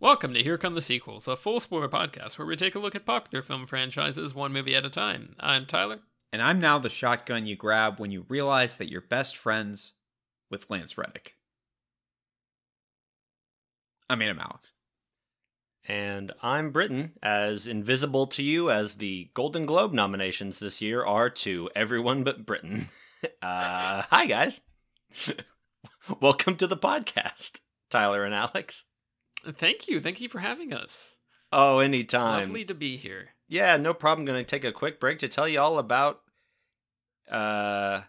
Welcome to Here Come the Sequels, a full spoiler podcast where we take a look at popular film franchises one movie at a time. I'm Tyler. And I'm now the shotgun you grab when you realize that you're best friends with Lance Reddick. I mean, I'm Alex. And I'm Britain, as invisible to you as the Golden Globe nominations this year are to everyone but Britain. Uh, hi, guys. Welcome to the podcast, Tyler and Alex. Thank you. Thank you for having us. Oh, anytime. Lovely to be here. Yeah, no problem. Going to take a quick break to tell you all about uh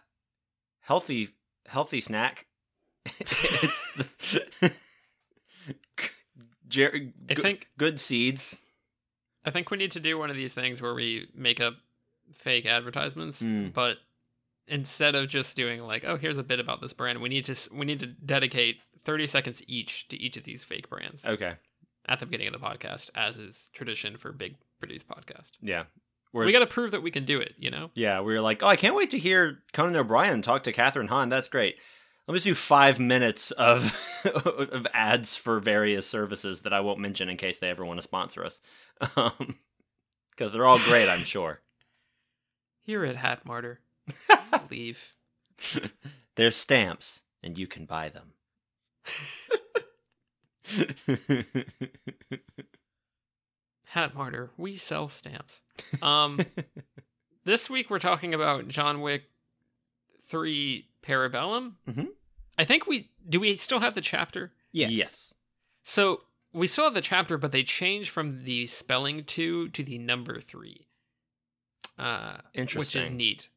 healthy healthy snack. Jer- I think good seeds. I think we need to do one of these things where we make up fake advertisements, Mm. but instead of just doing like, oh, here's a bit about this brand, we need to we need to dedicate 30 seconds each to each of these fake brands Okay. at the beginning of the podcast, as is tradition for big produced podcast. Yeah. we Whereas- got to prove that we can do it, you know? Yeah, we were like, oh, I can't wait to hear Conan O'Brien talk to Kathryn Hahn. That's great. Let me just do five minutes of of ads for various services that I won't mention in case they ever want to sponsor us, um, because they're all great, I'm sure. Here at Hat Martyr, leave. There's stamps, and you can buy them. Hat Martyr, we sell stamps. Um, this week we're talking about John Wick 3 Parabellum. Mhm. I think we do we still have the chapter? Yes. Yes. So we still have the chapter, but they changed from the spelling two to the number three. Uh, which is neat.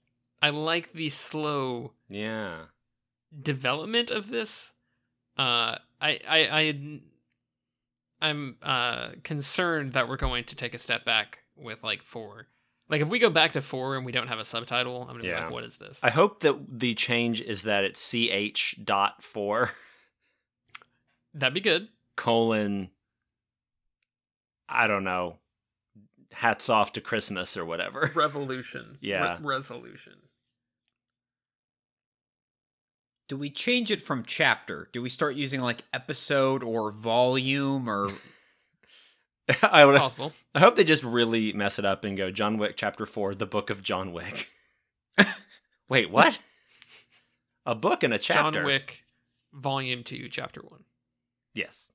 I like the slow Yeah. development of this. Uh, I, I, I, I'm uh concerned that we're going to take a step back with like four. Like if we go back to four and we don't have a subtitle, I'm gonna be like, what is this? I hope that the change is that it's ch dot four That'd be good. colon. I don't know. Hats off to Christmas or whatever. Revolution. Yeah. Re- resolution. Do we change it from chapter? Do we start using like episode or volume or I would. Possible. I hope they just really mess it up and go John Wick Chapter Four: The Book of John Wick. Wait, what? A book and a chapter. John Wick, Volume Two, Chapter One. Yes.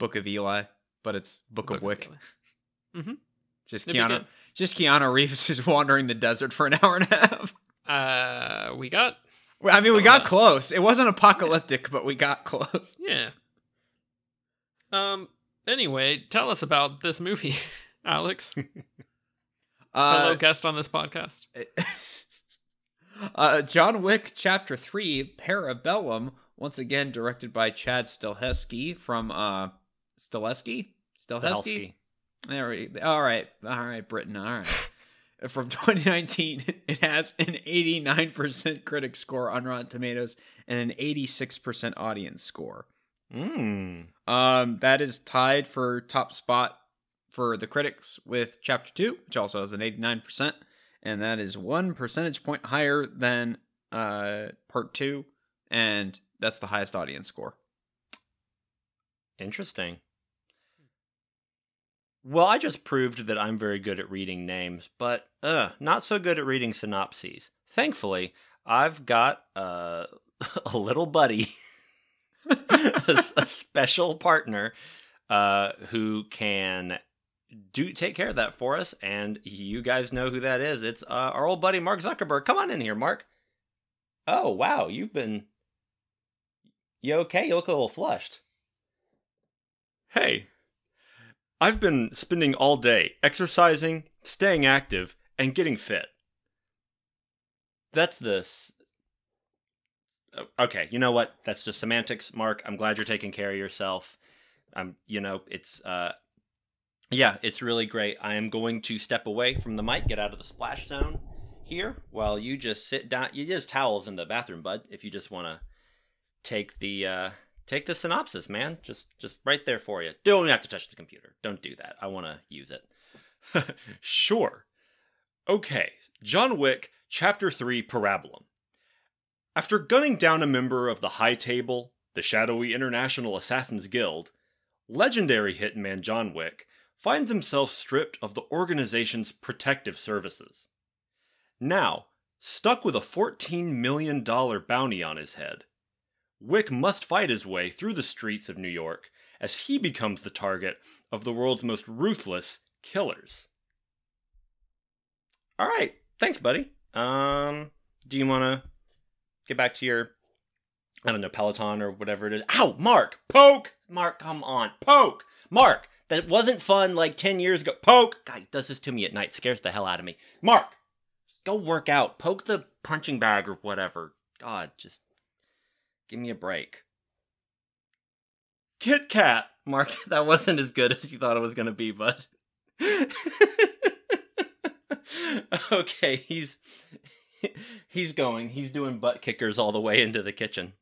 Book of Eli? But it's Book, of Wick. Eli. Just It'd Keanu. Just Keanu Reeves is wandering the desert for an hour and a half. Uh, we got Well, I mean, we got about- close. It wasn't apocalyptic, but we got close. yeah. Um. Anyway, tell us about this movie, Alex, fellow Uh, guest on this podcast. uh, John Wick Chapter 3 Parabellum, once again directed by Chad Stileski from uh, Stileski? Stileski? Stahelski. There we All right. All right, Britain. All right. From 2019, it has an 89% critic score on Rotten Tomatoes and an 86% audience score. Mm. Um, that is tied for top spot for the critics with Chapter 2, which also has an 89%, and that is one percentage point higher than uh, Part 2, and that's the highest audience score. Interesting. Well, I just proved that I'm very good at reading names, but uh, not so good at reading synopses. Thankfully, I've got uh, a little buddy, a, a special partner, uh, who can do take care of that for us. And you guys know who that is. It's uh, our old buddy Mark Zuckerberg. Come on in here, Mark. Oh wow, you've been you okay? You look a little flushed. Hey, I've been spending all day exercising, staying active, and getting fit. That's this. Okay, you know what? That's just semantics, Mark. I'm glad you're taking care of yourself. I'm, you know, it's, uh, yeah, it's really great. I am going to step away from the mic, get out of the splash zone here, while you just sit down. You just towels in the bathroom, bud. If you just want to take the, uh, take the synopsis, man. Just just right there for you. Don't have to touch the computer. Don't do that. I want to use it. sure. Okay. John Wick, Chapter 3, Parabellum. After gunning down a member of the High Table, the shadowy International Assassins Guild, legendary hitman John Wick finds himself stripped of the organization's protective services. Now, stuck with a $14 million bounty on his head, Wick must fight his way through the streets of New York as he becomes the target of the world's most ruthless killers. All right, thanks, buddy. Um, do you want to get back to your, I don't know, Peloton or whatever it is? Ow, Mark, poke, Mark, come on, poke, Mark. That wasn't fun like ten years ago. Poke, guy does this to me at night, scares the hell out of me. Mark, go work out, poke the punching bag or whatever. God, just give me a break. Kit Kat, Mark, that wasn't as good as you thought it was gonna be, bud. okay, he's he's going. He's doing butt kickers all the way into the kitchen.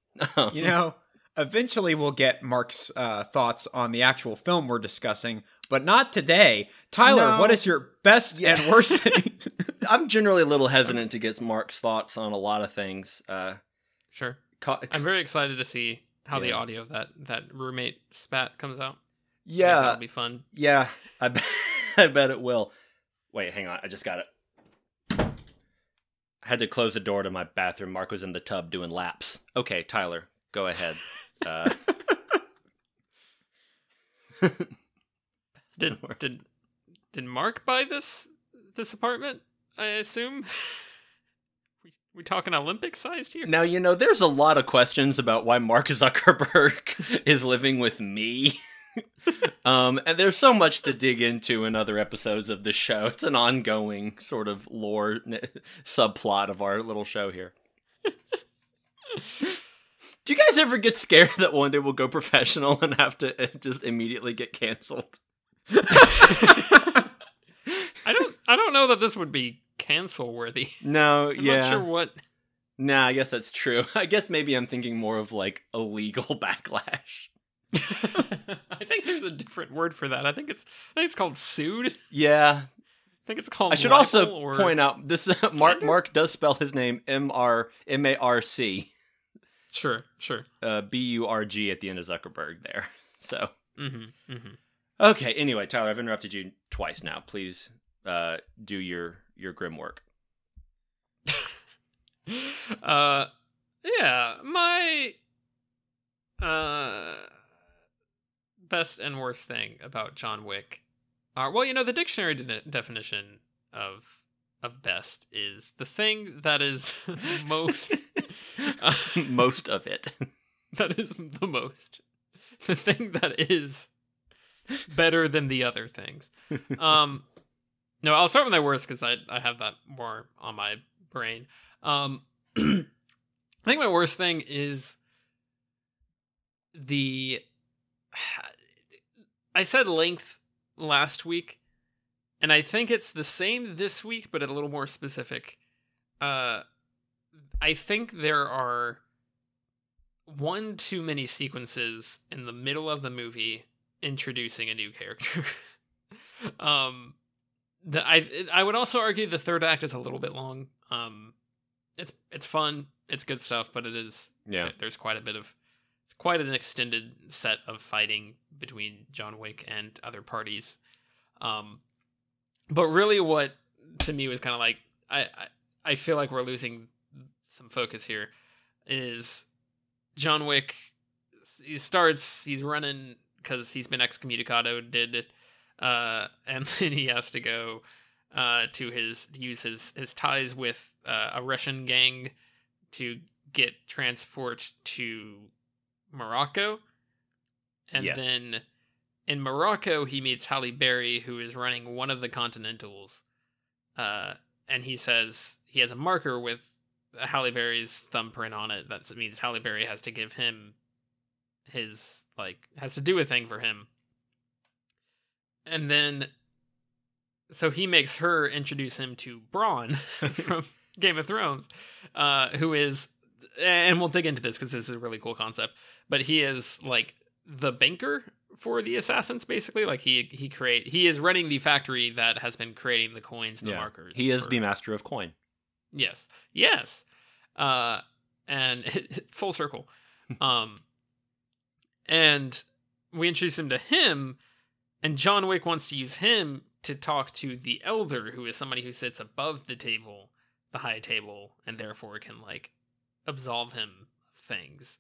You know, eventually we'll get Mark's uh, thoughts on the actual film we're discussing, but not today. Tyler, No. what is your best Yeah. and worst thing? I'm generally a little hesitant to get Mark's thoughts on a lot of things. Uh, Sure. I'm very excited to see how the audio of that that roommate spat comes out. Yeah, that'll be fun. yeah, I bet, I bet it will. Wait, hang on, I just got it. I had to close the door to my bathroom. Mark was in the tub doing laps. Okay, Tyler, go ahead. Uh, Did did did Mark buy this this apartment? I assume. We talking Olympic sized here? Now, you know, there's a lot of questions about why Mark Zuckerberg is living with me. um, and there's so much to dig into in other episodes of the show. It's an ongoing sort of lore subplot of our little show here. Do you guys ever get scared that one day we'll go professional and have to uh, just immediately get canceled? I don't I don't know that this would be cancel worthy. No, I'm yeah. not sure what. Nah, I guess that's true. I guess maybe I'm thinking more of like a legal backlash. I think there's a different word for that. I think it's I think it's called sued. Yeah, I think it's called. I should also point out this Mark? Mark does spell his name M R M A R C Sure, sure. uh, B U R G at the end of Zuckerberg there. So Mm-hmm. Mm-hmm. okay. Anyway, Tyler, I've interrupted you twice now. Please uh, do your your grim work. uh yeah my uh best and worst thing about john wick are well you know the dictionary de- definition of of best is the thing that is most uh, Most of it. that is the most the thing that is better than the other things um no i'll start with my worst because I, I have that more on my brain um i think my worst thing is the i said length last week and i think it's the same this week but a little more specific uh i think there are one too many sequences in the middle of the movie introducing a new character. um, the, I I would also argue the third act is a little bit long. Um, it's it's fun, it's good stuff, but it is Yeah. There's quite a bit of it's quite an extended set of fighting between John Wick and other parties. Um, but really, what to me was kind of like I, I I feel like we're losing some focus here. Is John Wick? He starts. He's running because he's been excommunicado. Did it, uh, and then he has to go uh, to his to use his his ties with uh, a Russian gang to get transport to Morocco, and Yes. then in Morocco he meets Halle Berry, who is running one of the Continentals, uh, and he says he has a marker with Halle Berry's thumbprint on it. That means Halle Berry has to give him his like has to do a thing for him. And then so he makes her introduce him to Bronn from Game of Thrones, uh, who is and we'll dig into this because this is a really cool concept. But he is like the banker for the assassins, basically. Like he he create he is running the factory that has been creating the coins and the markers. He is for- the master of coin. Yes. Yes. Uh and full circle. um and we introduce him to him, and John Wick wants to use him to talk to the elder, who is somebody who sits above the table, the high table, and therefore can like absolve him of things.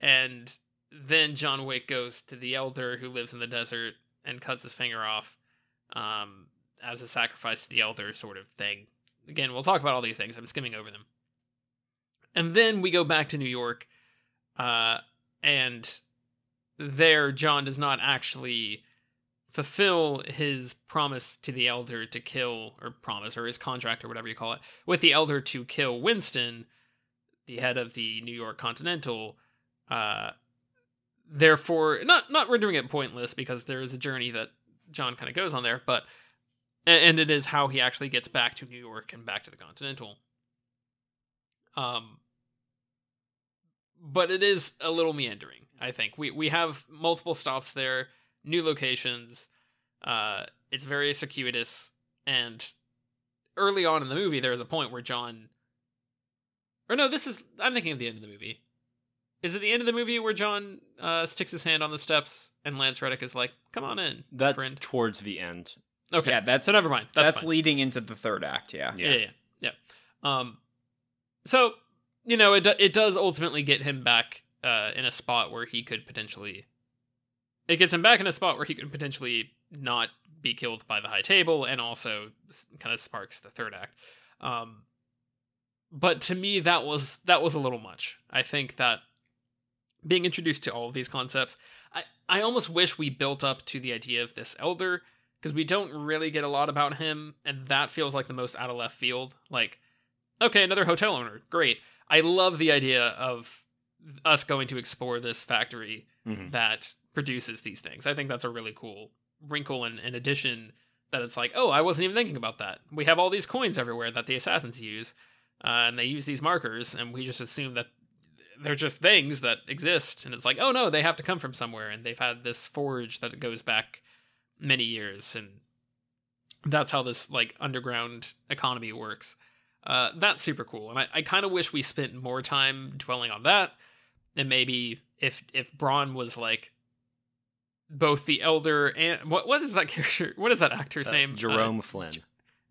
And then John Wick goes to the elder who lives in the desert and cuts his finger off um, as a sacrifice to the elder, sort of thing. Again, we'll talk about all these things. I'm skimming over them. And then we go back to New York, uh, and there John does not actually fulfill his promise to the elder to kill, or promise, or his contract, or whatever you call it, with the elder to kill Winston, the head of the New York Continental. Uh, therefore, not not rendering it pointless because there is a journey that John kind of goes on there, but and it is how he actually gets back to New York and back to the Continental. Um, but it is a little meandering. I think we we have multiple stops there, new locations. Uh, it's very circuitous, and early on in the movie, there is a point where John, or no, this is I'm thinking of the end of the movie. Is it the end of the movie where John uh, sticks his hand on the steps and Lance Reddick is like, "Come on in, That's friend." towards the end. Okay, Yeah, that's so never mind. That's, that's leading into the third act. Yeah. yeah, yeah, yeah. yeah. Um, so you know, it do- it does ultimately get him back uh in a spot where he could potentially. It gets him back in a spot where he can potentially not be killed by the high table, and also kind of sparks the third act. Um, but to me, that was that was a little much. I think that being introduced to all of these concepts, I I almost wish we built up to the idea of this elder because we don't really get a lot about him, and that feels like the most out of left field. Like, okay, another hotel owner, great. I love the idea of us going to explore this factory Mhm. that produces these things. I think that's a really cool wrinkle and, and addition that it's like, oh, I wasn't even thinking about that. We have all these coins everywhere that the assassins use, uh, and they use these markers, and we just assume that they're just things that exist. And it's like, oh no, they have to come from somewhere, and they've had this forge that goes back many years, and that's how this like underground economy works. Uh, that's super cool, and I, I kind of wish we spent more time dwelling on that. And maybe if if Bronn was like both the elder and what what is that character? What is that actor's Uh, name? Uh, Jerome Flynn.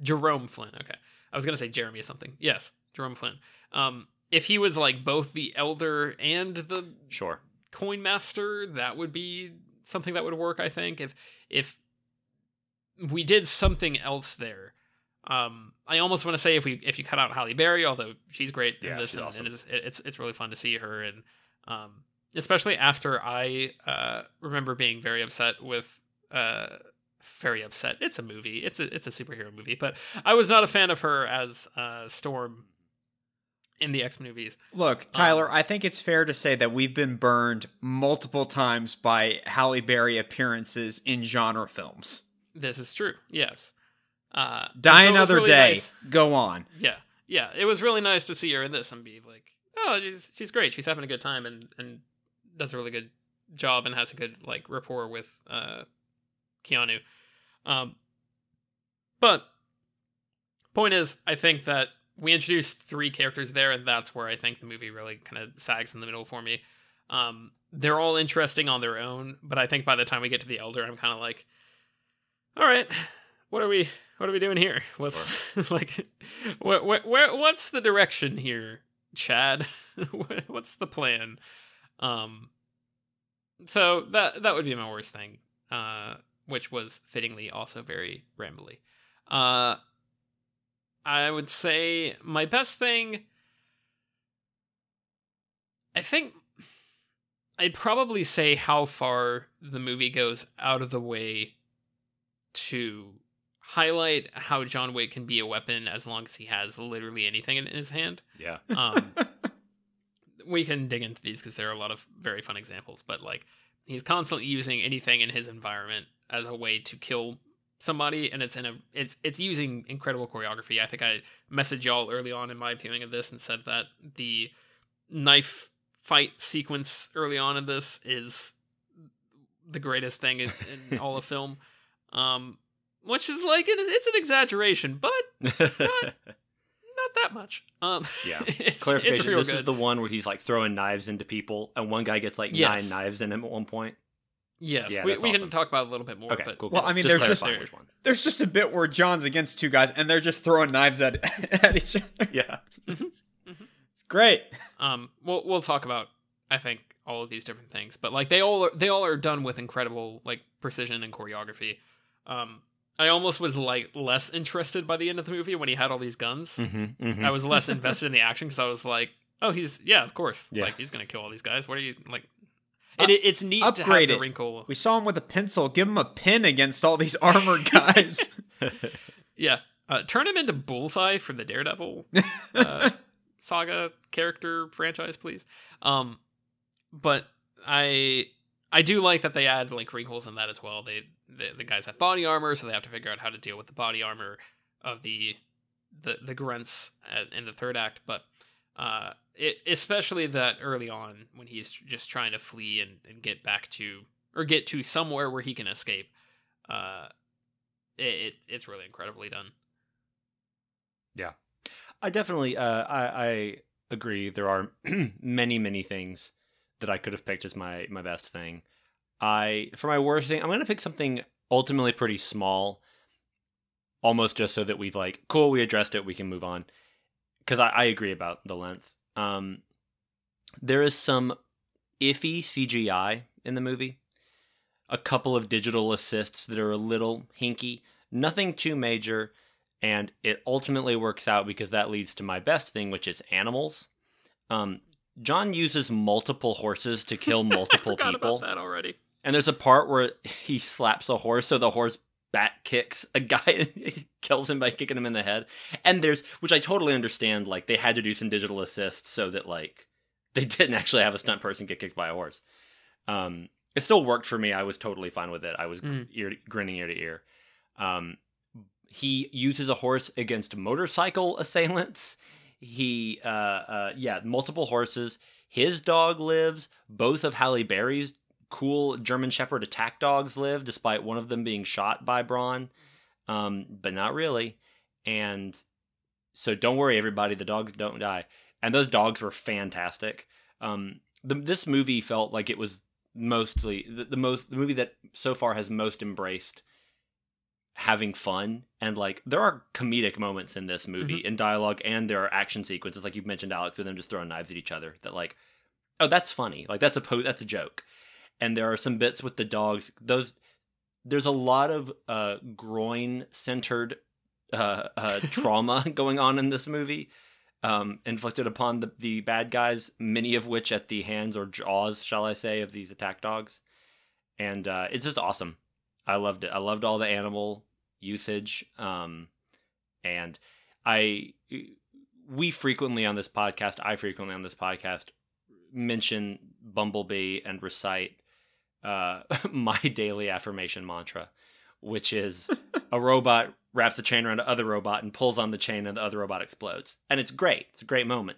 Jerome Flynn. Okay, I was gonna say Jeremy or something. Yes, Jerome Flynn. Um, if he was like both the elder and the Sure. coin master, that would be something that would work. I think if if we did something else there. Um, I almost want to say if we if you cut out Halle Berry, although she's great Yeah, in this, and, awesome. and it's, it's it's really fun to see her, and um, especially after I uh, remember being very upset with uh, very upset. It's a movie. It's a it's a superhero movie, but I was not a fan of her as uh, Storm in the X movies. Look, Tyler, I think it's fair to say that we've been burned multiple times by Halle Berry appearances in genre films. This is true. Yes. Uh, Die so another really day. nice- Go on. Yeah, yeah. It was really nice to see her in this and be like, oh, she's she's great. She's having a good time and and does a really good job and has a good like rapport with uh Keanu. Um, but point is, I think that we introduced three characters there, and that's where I think the movie really kind of sags in the middle for me. Um, they're all interesting on their own, but I think by the time we get to the elder, I'm kind of like, all right, what are we what are we doing here? What's like what what where what's the direction here, Chad? What's the plan? Um so that that would be my worst thing. Uh which was fittingly also very rambly. Uh I would say my best thing I think I'd probably say how far the movie goes out of the way to highlight how John Wick can be a weapon as long as he has literally anything in his hand. Yeah. Um, we can dig into these because there are a lot of very fun examples, but like he's constantly using anything in his environment as a way to kill somebody, and it's in a it's it's using incredible choreography. I think I messaged y'all early on in my viewing of this and said that the knife fight sequence early on in this is the greatest thing in, in all of film. Um, which is like it's an exaggeration, but not that much. Um, Yeah. it's, Clarification. It's real this good. is the one where he's like throwing knives into people, and one guy gets like Yes. nine knives in him at one point. Yes, Yeah, we, that's we can talk about it a little bit more. Okay, but cool. Well, I mean, just there's just- clarifying. There's just a bit where John's against two guys and they're just throwing knives at at each other. Yeah. It's great. um, we'll we'll talk about I think all of these different things, but like they all are, they all are done with incredible like precision and choreography. Um, I almost was like less interested by the end of the movie when he had all these guns. Mm-hmm, mm-hmm. I was less invested in the action because I was like, oh, he's yeah, of course, Yeah. like he's gonna kill all these guys. What are you like? Uh, It, it's neat to have upgrade the it. wrinkle. We saw him with a pencil. Give him a pin against all these armored guys. Yeah, uh, turn him into Bullseye from the Daredevil uh, saga character franchise, please. Um, but I I do like that they add like wrinkles in that as well. They the, the guys have body armor, so they have to figure out how to deal with the body armor of the the the grunts in the third act. But uh, it, especially that early on when he's just trying to flee and, and get back to or get to somewhere where he can escape. Uh, it, it it's really incredibly done. Yeah, I definitely, uh, I, I agree. There are many, many things that I could have picked as my my best thing. I for my worst thing, I'm gonna pick something ultimately pretty small, almost just so that we've like, cool, we addressed it, we can move on. Because I, I agree about the length. Um, there is some iffy CGI in the movie. A couple of digital assists that are a little hinky. Nothing too major and it ultimately works out because that leads to my best thing, which is animals. Um, John uses multiple horses to kill multiple people, about that already. And there's a part where he slaps a horse, so the horse back kicks a guy and kills him by kicking him in the head. And there's, which I totally understand, like they had to do some digital assist so that like they didn't actually have a stunt person get kicked by a horse. Um, it still worked for me. I was totally fine with it. I was Mm. ear, grinning ear to ear. Um, he uses a horse against motorcycle assailants. He, uh, uh, yeah, multiple horses. His dog lives. Both of Halle Berry's cool German Shepherd attack dogs live, despite one of them being shot by Bronn, um, but not really. And so don't worry, everybody. The dogs don't die, and those dogs were fantastic. Um, the, this movie felt like it was mostly the, the most the movie that so far has most embraced having fun and like there are comedic moments in this movie in dialogue and there are action sequences like you've mentioned alex with them just throwing knives at each other that like oh that's funny like that's a po- that's a joke and there are some bits with the dogs those there's a lot of uh groin centered uh, uh trauma going on in this movie um inflicted upon the the bad guys many of which at the hands or jaws shall i say of these attack dogs and uh it's just awesome I loved it. I loved all the animal usage. Um, and I, we frequently on this podcast, I frequently on this podcast mention Bumblebee and recite uh, my daily affirmation mantra, which is a robot wraps the chain around another robot and pulls on the chain and the other robot explodes. And it's great. It's a great moment.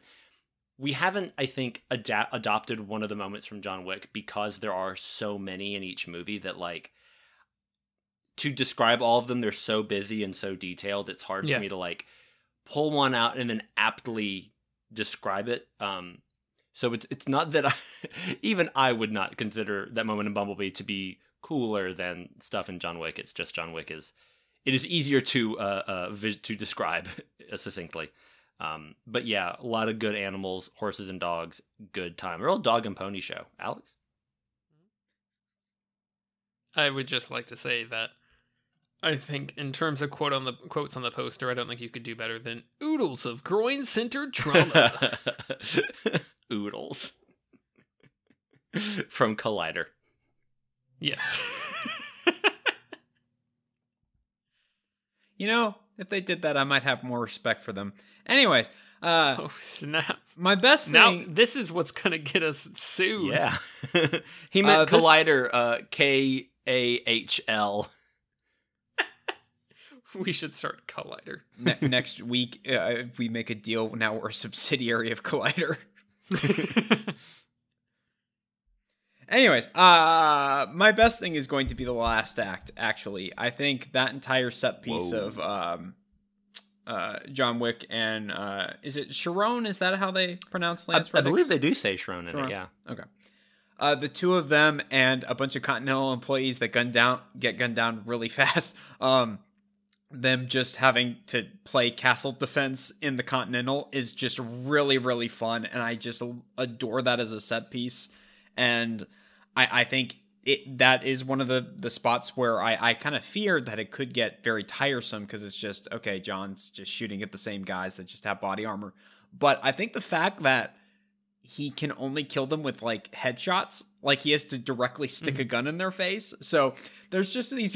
We haven't, I think, adopted one of the moments from John Wick because there are so many in each movie that, like, to describe all of them, they're so busy and so detailed. It's hard Yeah. for me to like pull one out and then aptly describe it. Um, so it's it's not that I, even I would not consider that moment in Bumblebee to be cooler than stuff in John Wick. It's just John Wick is it is easier to uh, uh vis- to describe succinctly. Um, but yeah, a lot of good animals, horses and dogs, good time. Real dog and pony show. Alex. I would just like to say that I think in terms of quote on the quotes on the poster, I don't think you could do better than oodles of groin centered trauma. Oodles. From Collider. yes. You know, if they did that, I might have more respect for them. Anyways, uh, oh snap! my best thing. Now this is what's gonna get us sued. Yeah. he meant Uh, this- Collider, uh, K A H L. we should start Collider. ne- next week, uh, if we make a deal, now we're a subsidiary of Collider. Anyways, uh, my best thing is going to be the last act. Actually, I think that entire set piece Whoa. of um, uh, John Wick and uh, is it Sharon? Is that how they pronounce I, Lance? I believe they do say Sharon in Sharon. it, yeah. Okay. uh, the two of them and a bunch of Continental employees that gun down get gunned down really fast. Um, them just having to play castle defense in the Continental is just really really fun, and I just adore that as a set piece. And I, I think it that is one of the the spots where I, I kind of feared that it could get very tiresome because it's just okay, John's just shooting at the same guys that just have body armor. But I think the fact that he can only kill them with like headshots, like he has to directly stick mm-hmm. a gun in their face. So there's just these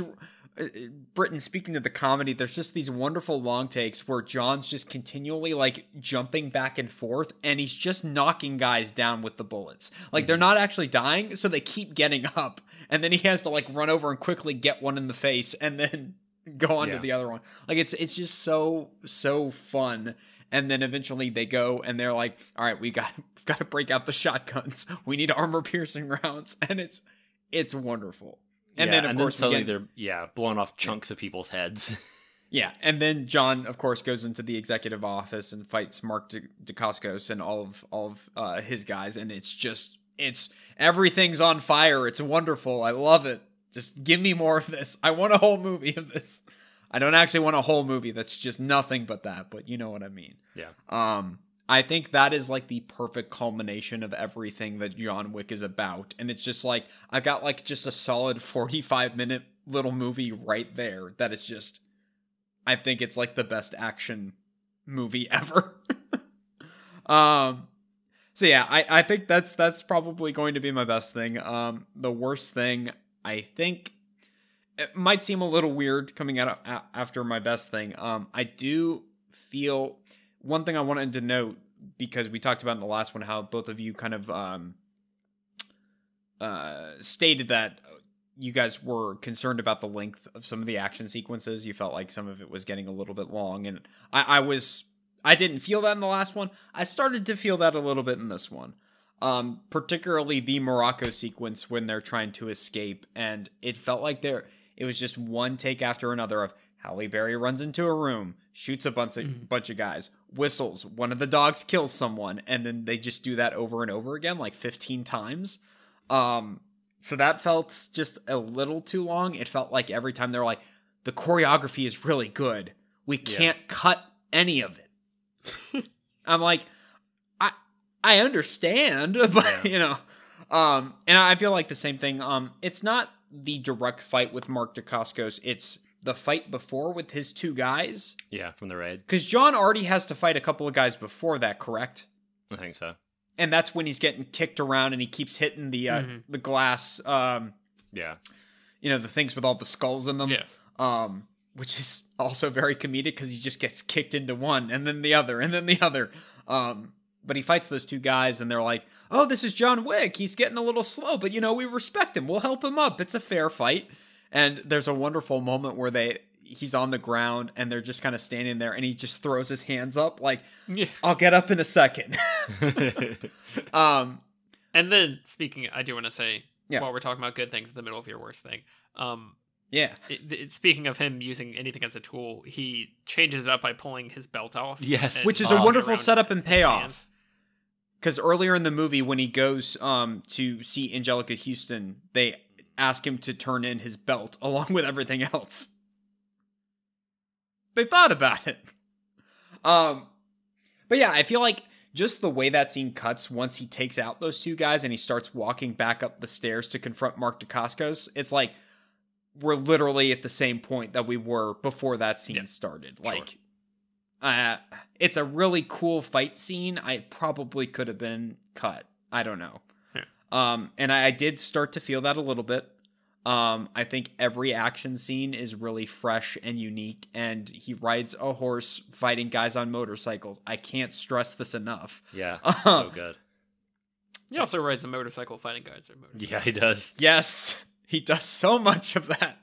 Britain speaking of the comedy, there's just these wonderful long takes where John's just continually like jumping back and forth and he's just knocking guys down with the bullets. Like they're mm-hmm. not actually dying, so they keep getting up. And then he has to like run over and quickly get one in the face and then go on yeah. to the other one. Like it's it's just so so fun. And then eventually they go and they're like, "All right, we got got to break out the shotguns. We need armor piercing rounds." And it's it's wonderful. And yeah, then of and course then suddenly they're yeah blowing off chunks yeah. of people's heads. yeah, and then John of course goes into the executive office and fights Mark Dacascos and all of all of uh, his guys, and it's just it's everything's on fire. It's wonderful. I love it. Just give me more of this. I want a whole movie of this. I don't actually want a whole movie that's just nothing but that, but you know what I mean. Yeah. Um I think that is like the perfect culmination of everything that John Wick is about. And it's just like I've got like just a solid 45 minute little movie right there that is just I think it's like the best action movie ever. um so yeah, I, I think that's that's probably going to be my best thing. Um the worst thing I think it might seem a little weird coming out after my best thing. Um I do feel one thing I wanted to note because we talked about in the last one how both of you kind of um, uh, stated that you guys were concerned about the length of some of the action sequences. You felt like some of it was getting a little bit long, and I, I was I didn't feel that in the last one. I started to feel that a little bit in this one. Um, particularly the Morocco sequence when they're trying to escape, and it felt like there it was just one take after another of Halle Berry runs into a room, shoots a bunch of mm-hmm. bunch of guys, whistles, one of the dogs kills someone, and then they just do that over and over again, like 15 times. Um, so that felt just a little too long. It felt like every time they're like, the choreography is really good. We can't yeah. cut any of it. I'm like, I I understand, but yeah. you know, um, and I feel like the same thing. Um, it's not the direct fight with Mark Dacascos. It's the fight before with his two guys? Yeah, from the raid. Because John already has to fight a couple of guys before that, correct? I think so. And that's when he's getting kicked around and he keeps hitting the uh, mm-hmm. the glass. Um, yeah, you know the things with all the skulls in them. Yes. Um, which is also very comedic because he just gets kicked into one and then the other and then the other. Um, but he fights those two guys and they're like, "Oh, this is John Wick. He's getting a little slow, but you know we respect him. We'll help him up. It's a fair fight." And there's a wonderful moment where they he's on the ground and they're just kind of standing there and he just throws his hands up like yeah. I'll get up in a second. um and then speaking I do want to say yeah. while we're talking about good things in the middle of your worst thing. Um yeah. It, it, speaking of him using anything as a tool, he changes it up by pulling his belt off. Yes, which is a wonderful setup and payoff. Because earlier in the movie, when he goes um, to see Anjelica Huston, they ask him to turn in his belt along with everything else. They thought about it. Um but yeah, I feel like just the way that scene cuts once he takes out those two guys and he starts walking back up the stairs to confront Mark Dacascos, it's like we're literally at the same point that we were before that scene yeah, started. Sure. Like uh it's a really cool fight scene. I probably could have been cut. I don't know. Um, and I, I, did start to feel that a little bit. Um, I think every action scene is really fresh and unique, and he rides a horse fighting guys on motorcycles. I can't stress this enough. Yeah, so good. He also rides a motorcycle fighting guys on motorcycles. Yeah, he does. Yes, he does so much of that.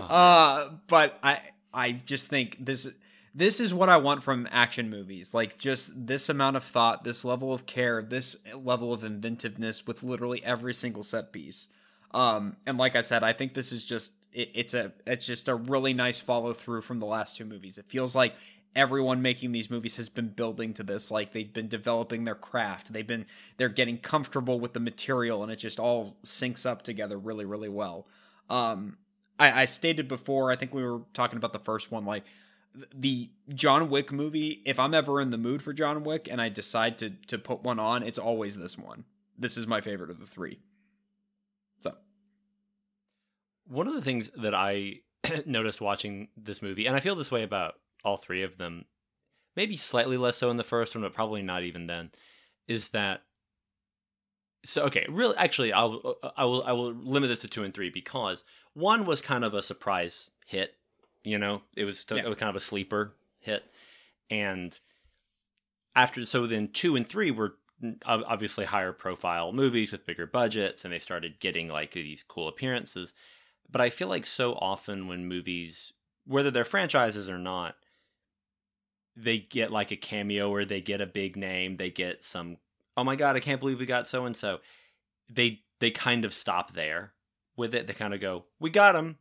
Oh, uh, but I, I just think this this is what I want from action movies. Like just this amount of thought, this level of care, this level of inventiveness with literally every single set piece. Um, and like I said, I think this is just it, it's a it's just a really nice follow through from the last two movies. It feels like everyone making these movies has been building to this like they've been developing their craft they've been they're getting comfortable with the material and it just all syncs up together really really well um i i stated before i think we were talking about the first one like the john wick movie if i'm ever in the mood for john wick and i decide to to put one on it's always this one. This is my favorite of the three. So. One of the things that I noticed watching this movie, and I feel this way about all three of them, maybe slightly less so in the first one, but probably not even then, is that so okay, really actually I'll uh, I will I will limit this to 2 and 3 because one was kind of a surprise hit, you know, it was, still, Yeah. it was kind of a sleeper hit and after so then 2 and 3 were obviously higher profile movies with bigger budgets and they started getting like these cool appearances but I feel like so often when movies, whether they're franchises or not, they get like a cameo or they get a big name, they get some oh my god, I can't believe we got so and so. They they kind of stop there with it. They kind of go, "We got him."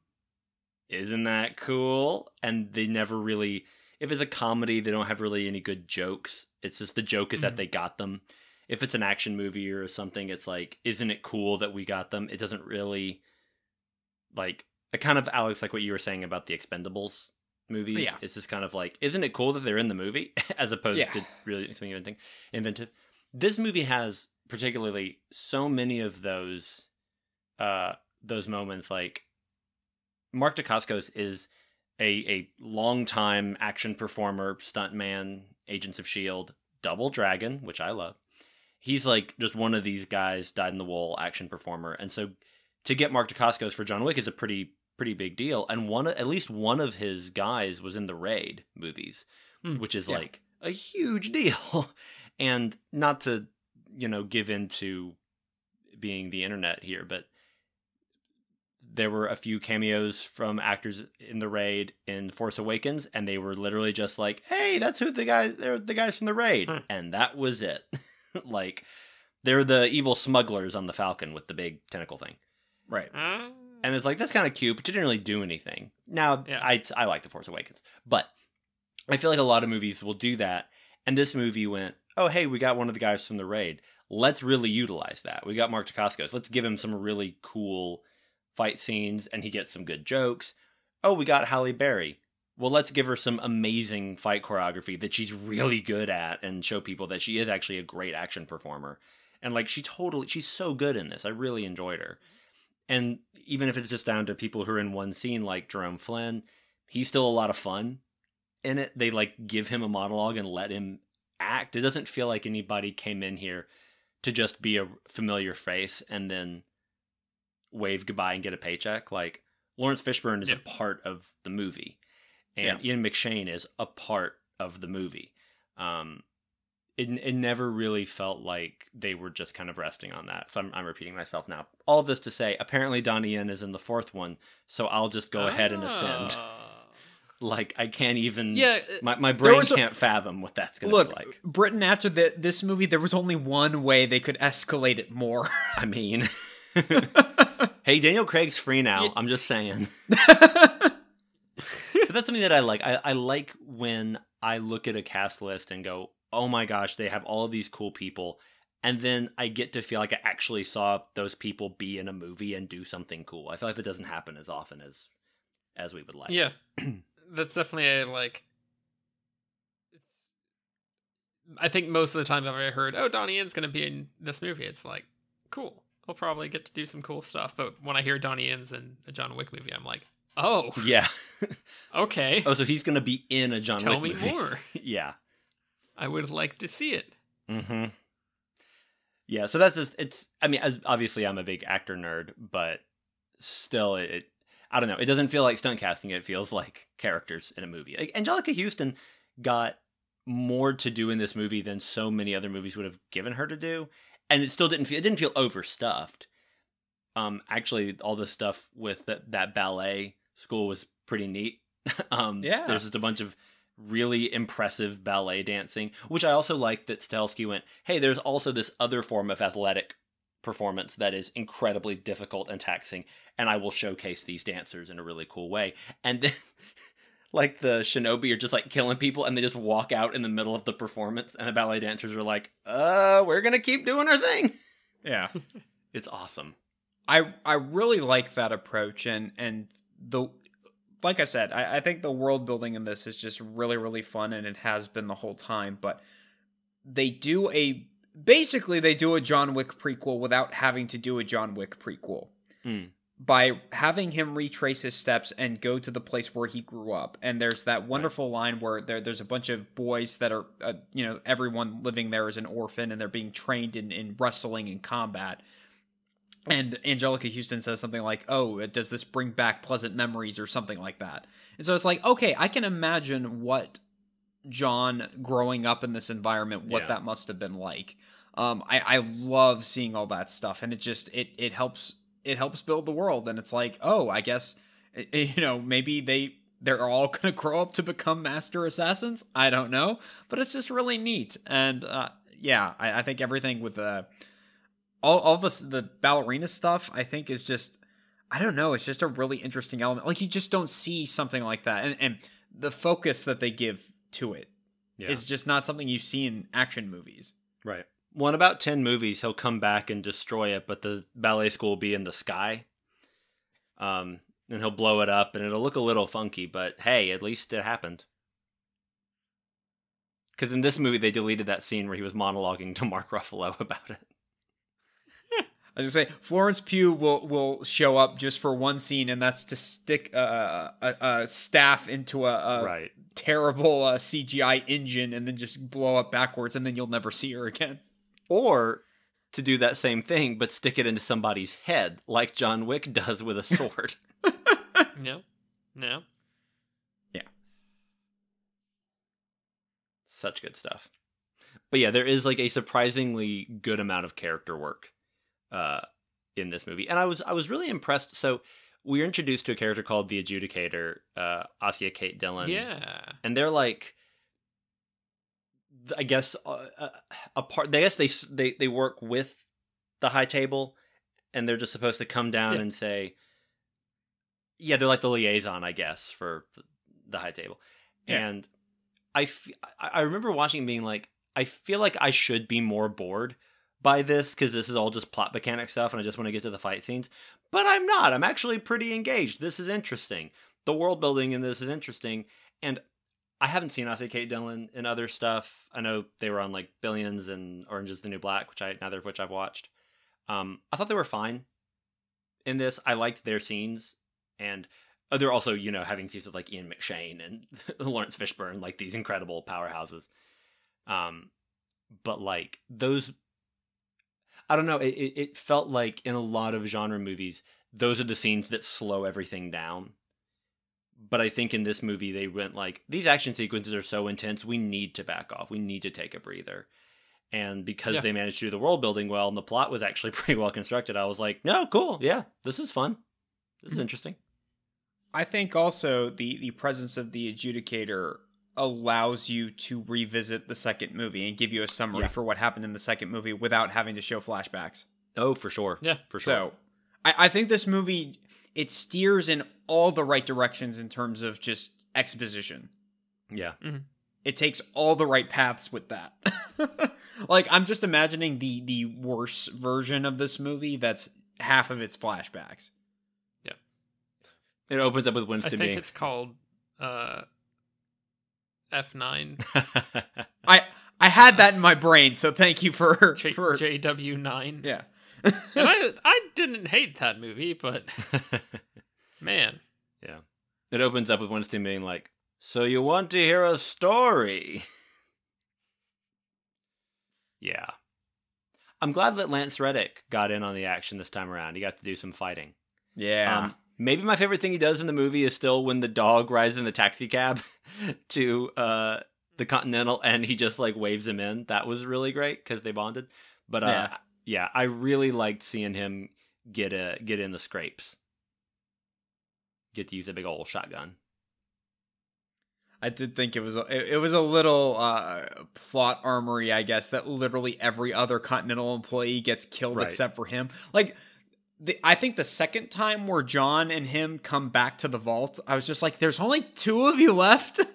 Isn't that cool? And they never really if it's a comedy, they don't have really any good jokes. It's just the joke is that Mhm. they got them. If it's an action movie or something, it's like, isn't it cool that we got them? It doesn't really like it kind of Alex like what you were saying about the Expendables movies. Yeah. It's just kind of like, isn't it cool that they're in the movie as opposed Yeah. to really something inventing inventive. This movie has particularly so many of those uh those moments like Mark Dacascos is a a longtime action performer, stuntman, Agents of Shield, Double Dragon, which I love. He's like just one of these guys, dyed in the wool action performer, and so to get Mark Dacascos for John Wick is a pretty pretty big deal. And one at least one of his guys was in the Raid movies, Hmm, which is yeah. like a huge deal. and not to you know give into being the internet here, but there were a few cameos from actors in the raid in Force Awakens, and they were literally just like, "Hey, that's who the guys they're the guys from the raid," Hmm. and that was it. like they're the evil smugglers on the Falcon with the big tentacle thing, right Uh, and it's like that's kind of cute, but it didn't really do anything. Now, Yeah. I I like the Force Awakens, but I feel like a lot of movies will do that, and this movie went, "Oh, hey, we got one of the guys from the raid. Let's really utilize that. We got Mark Dacascos. Let's give him some really cool." Fight scenes and he gets some good jokes. Oh, we got Halle Berry. Well, let's give her some amazing fight choreography that she's really good at and show people that she is actually a great action performer. And like she totally she's so good in this. I really enjoyed her. And even if it's just down to people who are in one scene like Jerome Flynn, he's still a lot of fun in it. They like give him a monologue and let him act. It doesn't feel like anybody came in here to just be a familiar face and then wave goodbye and get a paycheck. Like Laurence Fishburne is Yeah. a part of the movie, and Ian McShane is a part of the movie. Um, it it never really felt like they were just kind of resting on that. So I'm I'm repeating myself now. All this to say, apparently Donnie Yen is in the fourth one, so I'll just go ahead and ascend. ah. Like I can't even. Yeah, uh, My my brain a- can't fathom what that's gonna look be like. britain after the, this movie there was only one way they could escalate it more I mean, hey, Daniel Craig's free now. I'm just saying. but that's something that I like. I, I like when I look at a cast list and go, oh my gosh, they have all of these cool people. And then I get to feel like I actually saw those people be in a movie and do something cool. I feel like that doesn't happen as often as as we would like. yeah, that's definitely a like. I think most of the time I've ever heard, "Oh, Donnie Yen's going to be in this movie," it's like, cool. He'll probably get to do some cool stuff. But when I hear Donnie Yen's in a John Wick movie, I'm like, oh, Yeah. okay. oh, so he's gonna be in a John Tell Wick me movie. more. yeah. I would like to see it. Mm-hmm. Yeah, so that's just it's. I mean, as obviously I'm a big actor nerd, but still, it, it. I don't know. It doesn't feel like stunt casting. It feels like characters in a movie. Like Anjelica Huston got more to do in this movie than so many other movies would have given her to do, and it still didn't feel. It didn't feel overstuffed. Um, actually, all the stuff with that that ballet school was pretty neat. um, Yeah. there's just a bunch of really impressive ballet dancing, which I also like that Stelsky went, hey, there's also this other form of athletic performance that is incredibly difficult and taxing, and I will showcase these dancers in a really cool way. And then, like the shinobi are just like killing people and they just walk out in the middle of the performance and the ballet dancers are like, uh, we're gonna keep doing our thing. Yeah. It's awesome. I I really like that approach and and the like I said, I, I think the world building in this is just really, really fun and it has been the whole time, but they do a basically they do a John Wick prequel without having to do a John Wick prequel. Hmm. By having him retrace his steps and go to the place where he grew up, and there's that wonderful line where there, there's a bunch of boys that are, uh, you know, everyone living there is an orphan, and they're being trained in, in wrestling and combat and Anjelica Huston says something like, "Oh, does this bring back pleasant memories or something like that?" And so it's like, okay, I can imagine what John growing up in this environment, what Yeah. that must have been like. Um, I, I love seeing all that stuff, and it just it it helps it helps build the world. And it's like, oh, I guess you know maybe they they're all gonna grow up to become master assassins. I don't know, but it's just really neat. And uh, yeah, I, I think everything with the all all this the ballerina stuff I think is just I don't know, it's just a really interesting element. Like you just don't see something like that. And and the focus that they give to it is Yeah. just not something you see in action movies. Right. Well, in about 10 movies, he'll come back and destroy it, but the ballet school will be in the sky. Um, and he'll blow it up, and it'll look a little funky, but hey, at least it happened. Because in this movie, they deleted that scene where he was monologuing to Mark Ruffalo about it. I was gonna say Florence Pugh will will show up just for one scene, and that's to stick a, a, a staff into a, a right. terrible uh, CGI engine, and then just blow up backwards, and then you'll never see her again. Or to do that same thing, but stick it into somebody's head, like John Wick does with a sword. No, no. Yeah. Such good stuff. But yeah, there is like a surprisingly good amount of character work uh in this movie. And I was I was really impressed. So we are introduced to a character called the Adjudicator, uh Asia Kate Dillon. Yeah. And they're like I guess uh, uh, a part I guess they they they work with the high table and they're just supposed to come down Yeah. and say yeah, they're like the liaison, I guess, for the high table. Yeah. And I, f- I I remember watching being like, I feel like I should be more bored by this because this is all just plot mechanic stuff and I just want to get to the fight scenes. But I'm not. I'm actually pretty engaged. This is interesting. The world building in this is interesting. And I haven't seen Asia Kate Dillon in other stuff. I know they were on like Billions and Orange is the New Black, which I neither of which I've watched. Um, I thought they were fine in this. I liked their scenes, and uh, they're also you know having scenes with like Ian McShane and Laurence Fishburne, like these incredible powerhouses. Um, but like those, I don't know. It it felt like in a lot of genre movies, those are the scenes that slow everything down. But I think in this movie they went like these action sequences are so intense, we need to back off. We need to take a breather. And because Yeah. they managed to do the world building well and the plot was actually pretty well constructed, I was like, no, cool, yeah, this is fun. This is hmm. interesting. I think also the the presence of the adjudicator allows you to revisit the second movie and give you a summary Yeah. for what happened in the second movie without having to show flashbacks. Oh, for sure. Yeah. For sure. So I, I think this movie it steers in all the right directions in terms of just exposition. yeah. It takes all the right paths with that. like I'm just imagining the the worse version of this movie that's half of its flashbacks. Yeah. It opens up with Winston I Winston think being it's called uh, F9, I I had that in my brain, so thank you for J- for JW9. yeah. And I, I didn't hate that movie, but man, Yeah. It opens up with Winston being like, So you want to hear a story? yeah. I'm glad that Lance Reddick got in on the action this time around. He got to do some fighting. Yeah. Um, maybe my favorite thing he does in the movie is still when the dog rides in the taxi cab to uh, the Continental and he just like waves him in. That was really great because they bonded. But uh, Yeah. Yeah. I really liked seeing him get a get in the scrapes. Get to use a big old shotgun. I did think it was a, it, it was a little uh, plot armory, I guess, that literally every other Continental employee gets killed Right. except for him. Like the, I think the second time where John and him come back to the vault, I was just like, "There's only two of you left."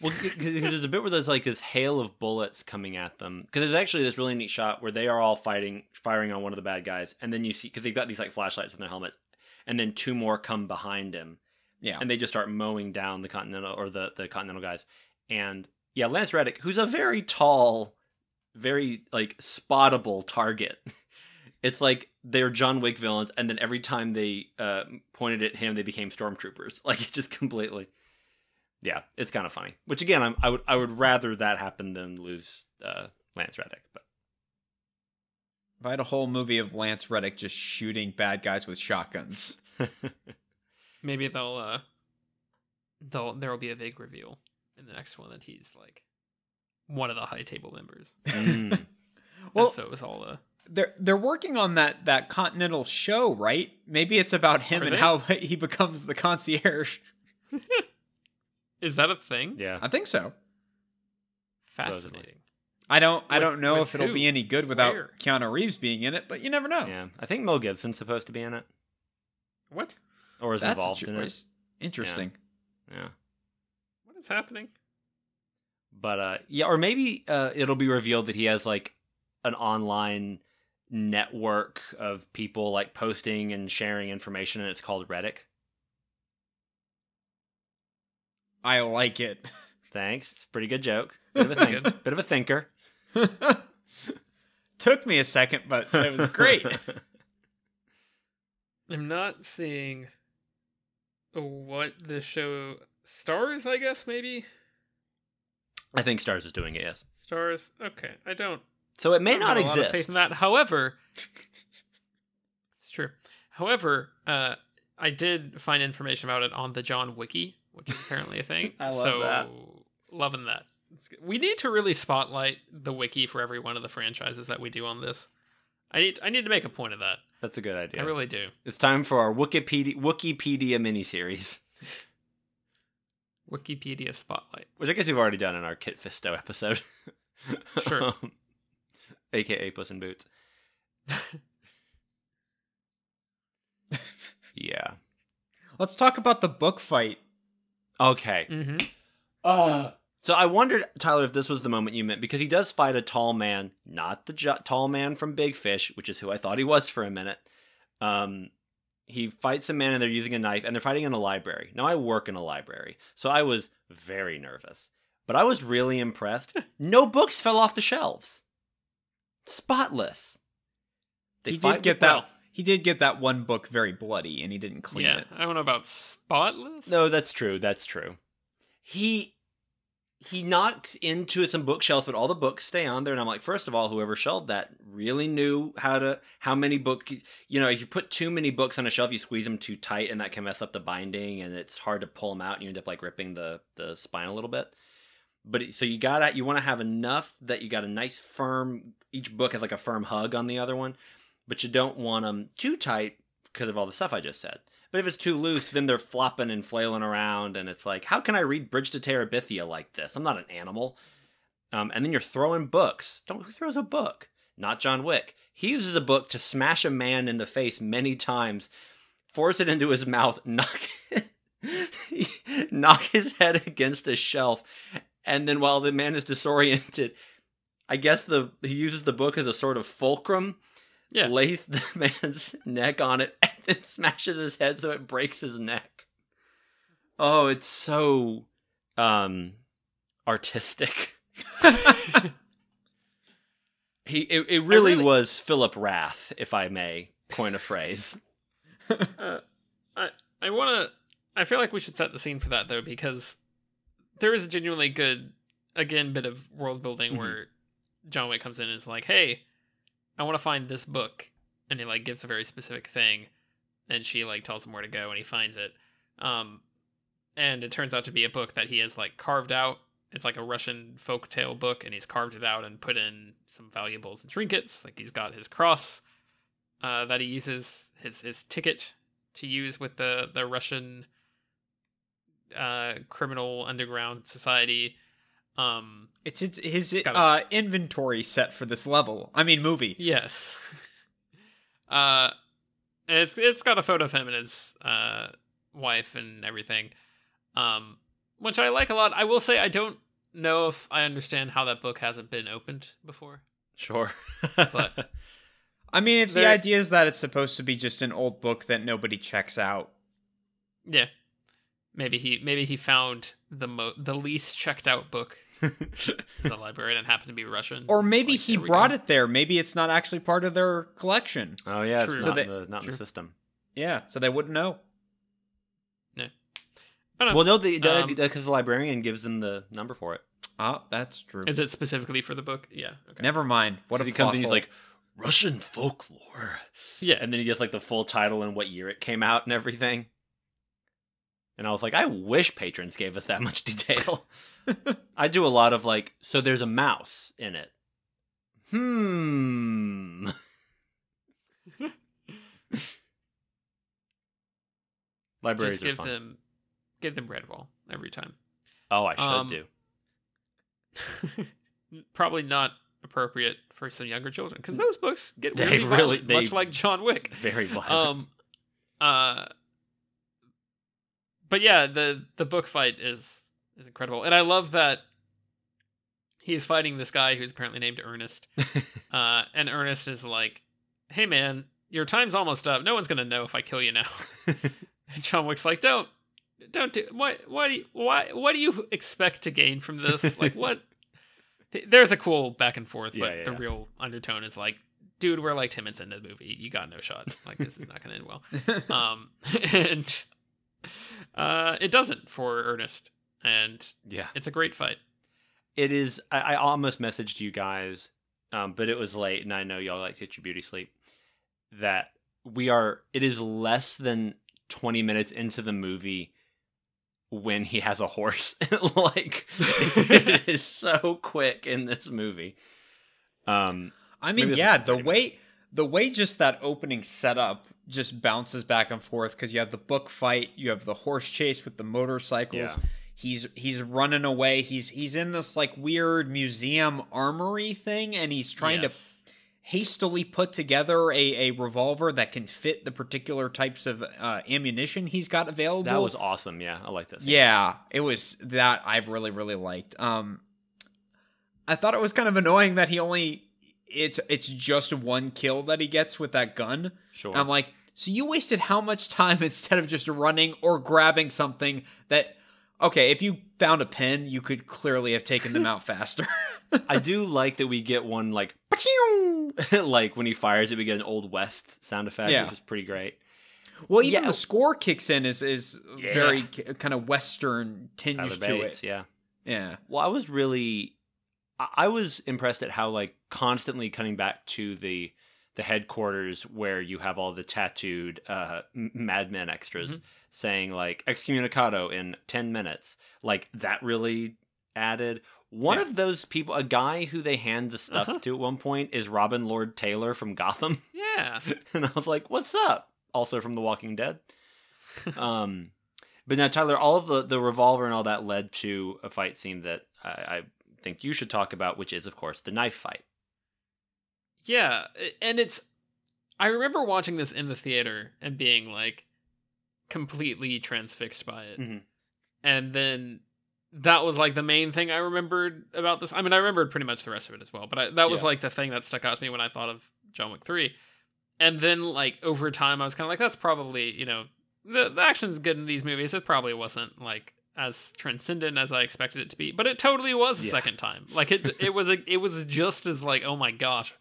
Well, because there's a bit where there's like this hail of bullets coming at them. Because there's actually this really neat shot where they are all fighting, firing on one of the bad guys, and then you see because they've got these like flashlights on their helmets, and then two more come behind him, Yeah, and they just start mowing down the continental or the the continental guys. And yeah, Lance Reddick, who's a very tall, very like spottable target. It's like they're John Wick villains, and then every time they uh, pointed at him, they became stormtroopers. Like it just completely. Yeah, it's kind of funny. Which again, I'm, I would I would rather that happen than lose uh, Lance Reddick. But if I had a whole movie of Lance Reddick just shooting bad guys with shotguns, Maybe they'll uh they'll there will be a big reveal in the next one that he's like one of the high table members. Mm. Well, Well- so it was all uh they're they're working on that that Continental show, right? Maybe it's about him Are and they? how he becomes the concierge. Is that a thing? yeah, I think so. Fascinating. I don't I don't know with if it'll who? be any good without Where? Keanu Reeves being in it, but you never know. yeah. I think Mel Gibson's supposed to be in it, What? or is That's involved a in it. choice. Interesting. Yeah. What is happening? but uh yeah or maybe uh it'll be revealed that he has like an online network of people like posting and sharing information and it's called Reddit. I like it. Thanks. It's a pretty good joke. Bit of a think, bit of a thinker. Took me a second, but it was great. I'm not seeing what the show stars, I guess maybe. I think Starz is doing it, yes. Starz. Okay. I don't So it may I don't not have a lot of faith exist. in that. However, it's true. However, uh, I did find information about it on the John Wiki, which is apparently a thing. I love so, that. Loving that. We need to really spotlight the wiki for every one of the franchises that we do on this. I need I need to make a point of that. That's a good idea. I really do. It's time for our Wikipedia Wikipedia miniseries, Wikipedia spotlight. which I guess we've already done in our Kit Fisto episode. Sure. Um, AKA Puss in Boots. yeah. Let's talk about the book fight. Okay. Mm-hmm. Uh, so I wondered, Tyler, if this was the moment you meant because he does fight a tall man, not the ju- tall man from Big Fish, which is who I thought he was for a minute. Um, he fights a man and they're using a knife and they're fighting in a library. Now I work in a library, so I was very nervous, but I was really impressed. no books fell off the shelves, spotless. They he fight did get that. Well- he did get that one book very bloody, and he didn't clean Yeah, it. I don't know about spotless. No, that's true. That's true. He he knocks into some bookshelves, but all the books stay on there. And I'm like, first of all, whoever shelved that really knew how to how many book. You know, if you put too many books on a shelf, you squeeze them too tight, and that can mess up the binding, and it's hard to pull them out, and you end up like ripping the the spine a little bit. But it- so you got to you want to have enough that you got a nice firm. Each book has like a firm hug on the other one, but you don't want them too tight because of all the stuff I just said. But if it's too loose, then they're flopping and flailing around, and it's like, how can I read Bridge to Terabithia like this? I'm not an animal. Um, and then you're throwing books. Don't who throws a book? Not John Wick. He uses a book to smash a man in the face many times, force it into his mouth, knock knock his head against a shelf, and then while the man is disoriented, I guess the he uses the book as a sort of fulcrum Yeah. lays the man's neck on it and then smashes his head so it breaks his neck. Oh, it's so um artistic. he it, it really, really- was Philip Rath, if I may coin a phrase. Uh, I I want to. I feel like we should set the scene for that though, because there is a genuinely good, again, bit of world building Mhm. where John Wick comes in and is like, "Hey, I want to find this book," and he like gives a very specific thing, and she like tells him where to go, and he finds it. Um, and it turns out to be a book that he has like carved out. It's like a Russian folktale book, and he's carved it out and put in some valuables and trinkets. Like he's got his cross uh, that he uses his his ticket to use with the the Russian uh, criminal underground society. Um, It's, it's his uh, inventory set for this level. I mean, movie. yes. uh, it's it's got a photo of him and his uh, wife and everything, um, which I like a lot. I will say I don't know if I understand how that book hasn't been opened before. Sure. But- I mean, if the idea is that it's supposed to be just an old book that nobody checks out, Yeah, maybe he maybe he found the mo- the least checked out book in the library and it happened to be Russian. or maybe Like, he brought go. it there. Maybe it's not actually part of their collection. oh yeah, True. it's So not, they- in the, not in the system. Yeah, so they wouldn't know. I don't. Well, no, the Um, because the librarian gives them the number for it. Oh, that's true. Is it specifically for the book? Yeah. Okay. Never mind. What What if he comes plot and he's like Russian folklore, Yeah. and then he gets like the full title and what year it came out and everything. And I was like, I wish patrons gave us that much detail. I do a lot of like, so there's a mouse in it. Hmm. Libraries Just are give fun. them give them Redwall every time. Oh, I should um, do. Probably not appropriate for some younger children because those books get They really, really- violent, they- much like John Wick. Very violent. Um, uh, but yeah, the the book fight is is incredible, and I love that he's fighting this guy who's apparently named Ernest. Uh, and Ernest is like, "Hey man, your time's almost up. No one's gonna know if I kill you now." And John Wick's like, "Don't, don't do what? What do you, why? What do you expect to gain from this? Like what?" There's a cool back and forth, but Yeah, yeah, the yeah. real undertone is like, "Dude, we're like ten minutes into the movie. You got no shot. Like this is not gonna end well." Um, and uh, it doesn't for Ernest, and yeah. it's a great fight. It is. I, I almost messaged you guys, um, but it was late, and I know y'all like to get your beauty sleep. That we are. It is less than twenty minutes into the movie when he has a horse. like it is so quick in this movie. Um, I mean, yeah, the 30 way the way just that opening setup just bounces back and forth because you have the book fight, you have the horse chase with the motorcycles. Yeah. He's he's running away. He's he's in this like weird museum armory thing, and he's trying to Yes. hastily put together a, a revolver that can fit the particular types of uh, ammunition he's got available. that was awesome. Yeah, I like this. Yeah, it was that I've really really liked. Um I thought it was kind of annoying that he only it's it's just one kill that he gets with that gun. sure. And I'm like, so you wasted how much time instead of just running or grabbing something that okay, if you found a pen, you could clearly have taken them out faster. I do like that we get one like like when he fires it, we get an old west sound effect, Yeah. which is pretty great. well, even Yeah. the score kicks in is is Yeah. very kind of western tinge Tyler to Bates, it. yeah. Yeah. Well, I was really, I was impressed at how like constantly cutting back to the the headquarters where you have all the tattooed uh, m- Mad Men extras Mm-hmm. saying like excommunicado in ten minutes. Like that really added. One Yeah. of those people, a guy who they hand the stuff Uh-huh. to at one point, is Robin Lord Taylor from Gotham, Yeah. and I was like, "What's up?" Also from The Walking Dead. um, but now Tyler, all of the the revolver and all that led to a fight scene that I, I think you should talk about, which is of course the knife fight. Yeah, and it's I remember watching this in the theater and being like completely transfixed by it. Mhm. And then that was like the main thing I remembered about this. I mean, I remembered pretty much the rest of it as well, but I, that was Yeah. like the thing that stuck out to me when I thought of John Wick 3. And then like over time I was kind of like that's probably, you know, the, the action's good in these movies. It probably wasn't like as transcendent as I expected it to be, but it totally was the Yeah. second time. Like it it was a, it was just as like, oh my gosh,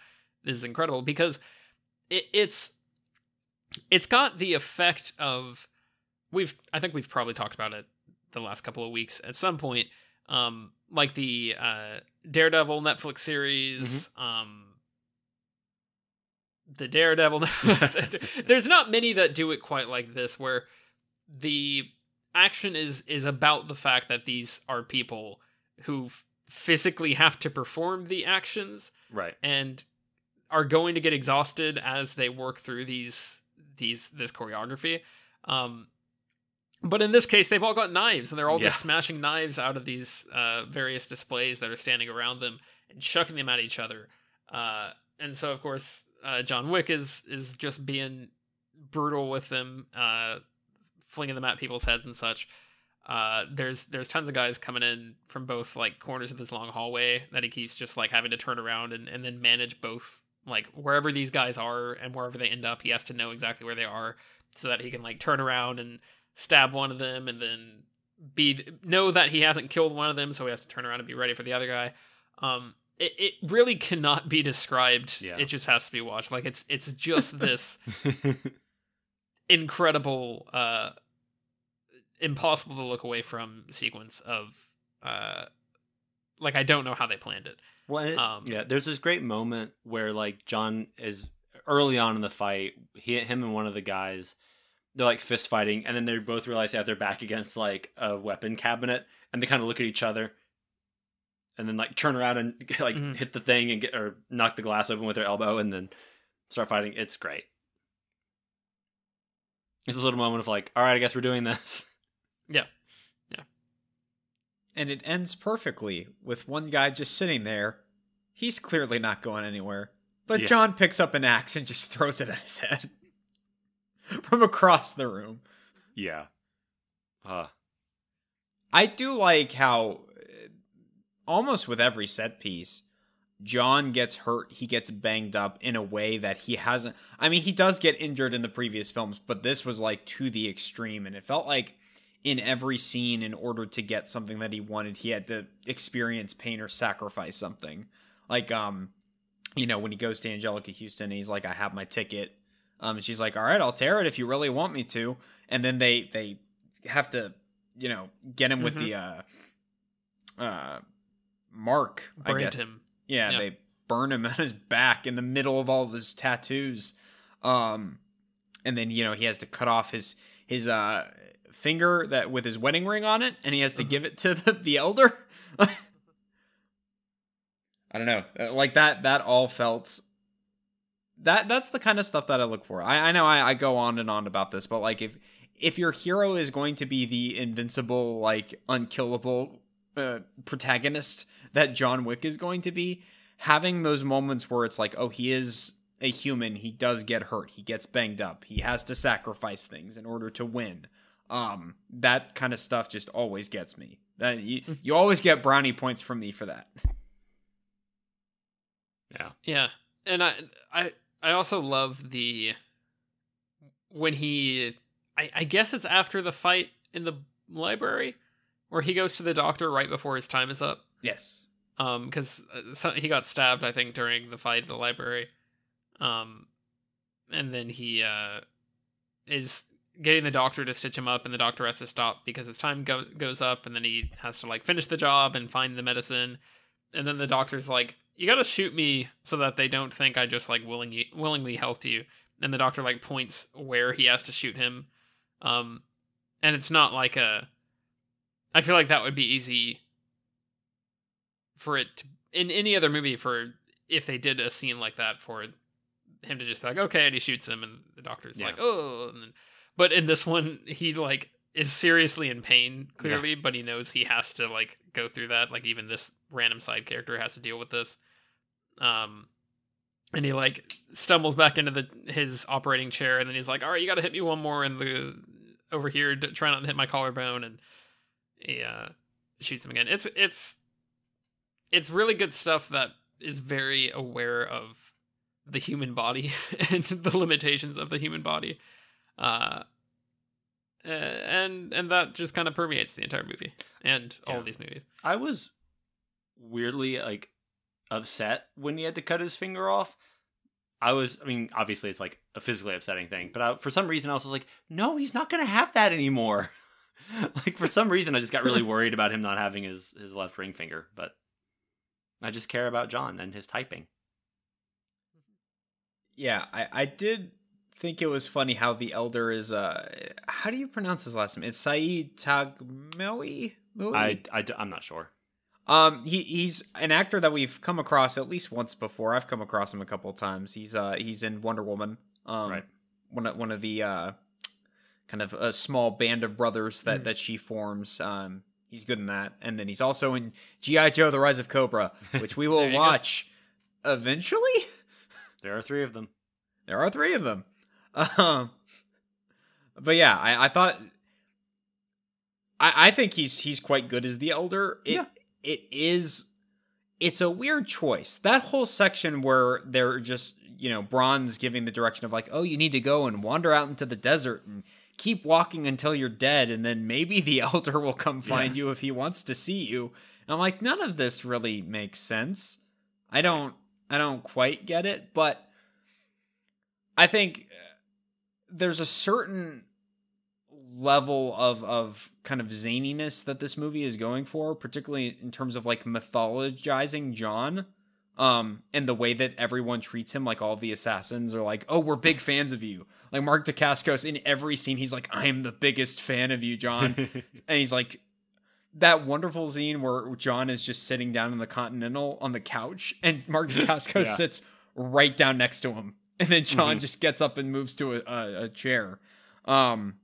this is incredible because it, it's it's got the effect of we've I think we've probably talked about it the last couple of weeks at some point um like the uh Daredevil Netflix series um the Daredevil there's not many that do it quite like this where the action is is about the fact that these are people who f- physically have to perform the actions Right. and are going to get exhausted as they work through these these this choreography. Um, but in this case, they've all got knives, and they're all just smashing knives out of these uh, various displays that are standing around them and chucking them at each other. Uh, and so, of course, uh, John Wick is is just being brutal with them, uh, flinging them at people's heads and such. Uh, there's there's tons of guys coming in from both like corners of this long hallway that he keeps just like having to turn around and, and then manage both like wherever these guys are and wherever they end up he has to know exactly where they are so that he can like turn around and stab one of them and then be know that he hasn't killed one of them so he has to turn around and be ready for the other guy um it, it really cannot be described Yeah. it just has to be watched like it's it's just this incredible uh impossible to look away from sequence of uh like I don't know how they planned it. Well, it- Um, yeah, there's this great moment where like John is early on in the fight. He, him, and one of the guys, they're like fist fighting, and then they both realize they have their back against like a weapon cabinet, and they kind of look at each other, and then like turn around and like Mhm. hit the thing and get or knock the glass open with their elbow, and then start fighting. It's great. It's a little moment of like, all right, I guess we're doing this. Yeah. Yeah. And it ends perfectly with one guy just sitting there. He's clearly not going anywhere. But Yeah. John picks up an axe and just throws it at his head from across the room. Yeah. Uh, I do like how uh, almost with every set piece, John gets hurt, he gets banged up in a way that he hasn't. I mean, he does get injured in the previous films, but this was like to the extreme, and it felt like in every scene, in order to get something that he wanted, he had to experience pain or sacrifice something. Like, um, you know, when he goes to Anjelica Huston, and he's like, "I have my ticket," um, and she's like, "All right, I'll tear it if you really want me to," and then they they have to, you know, get him with Mhm. the uh, uh, mark. I guess. him. Yeah, Yeah. they burn him on his back in the middle of all of his tattoos. Um and then, you know, he has to cut off his his uh finger that with his wedding ring on it and he has to Mhm. give it to the, the elder. I don't know. Uh, Like that that all felt that that's the kind of stuff that I look for. I, I know I, I go on and on about this, but like if if your hero is going to be the invincible, like unkillable uh, protagonist that John Wick is going to be, having those moments where it's like, oh, he is a human, he does get hurt, he gets banged up, he has to sacrifice things in order to win. Um, that kind of stuff just always gets me. That you, you always get brownie points from me for that. yeah. Yeah. And I I I also love the when he I, I guess it's after the fight in the library where he goes to the doctor right before his time is up. Yes. um because so, he got stabbed i think during the fight at the library um and then he uh is getting the doctor to stitch him up and the doctor has to stop because his time go- goes up and then he has to like finish the job and find the medicine and then the doctor's like you gotta shoot me so that they don't think i just like willingly willingly helped you and the doctor like points where he has to shoot him um and it's not like a i feel like that would be easy for it to, in any other movie for if they did a scene like that for him to just be like okay and he shoots him and the doctor's Yeah. like oh and then, but in this one he like is seriously in pain clearly but he knows he has to like go through that like even this random side character has to deal with this um and he like stumbles back into the his operating chair and then he's like all right you got to hit me one more in the over here to try not to hit my collarbone and he uh shoots him again it's it's it's really good stuff that is very aware of the human body and the limitations of the human body uh and and that just kind of permeates the entire movie and all Yeah. of these movies I was weirdly like upset when he had to cut his finger off. I was, I mean, obviously it's like a physically upsetting thing, but I, for some reason I was like, no, he's not going to have that anymore. like for some reason I just got really worried about him not having his his left ring finger, but I just care about John and his typing. Yeah, I, I did think it was funny how the elder is uh how do you pronounce his last name? It's Saeed Tagmeli? I, I I'm not sure. Um, he he's an actor that we've come across at least once before. I've come across him a couple of times. He's uh he's in Wonder Woman. Um, Right. One of one of the uh kind of a small band of brothers that Mm. that she forms. Um, he's good in that, and then he's also in GI Joe: The Rise of Cobra, which we will There you go. watch eventually. There are three of them. There are three of them. Um, but yeah, I, I thought I, I think he's he's quite good as the elder. It, Yeah. it is it's a weird choice. That whole section where they're just, you know, Bronn's giving the direction of like, oh, you need to go and wander out into the desert and keep walking until you're dead, and then maybe the elder will come find you if he wants to see you. And I'm like, none of this really makes sense. I don't I don't quite get it, but I think uh, there's a certain level of of kind of zaniness that this movie is going for, particularly in terms of like mythologizing John. Um, and the way that everyone treats him, like all the assassins are like, "Oh, we're big fans of you." Like Mark Dacascos in every scene, he's like, "I am the biggest fan of you, John," and he's like, that wonderful scene where John is just sitting down in the Continental on the couch, and Mark Dacascos Yeah. sits right down next to him, and then John Mhm. just gets up and moves to a, a, a chair. Um,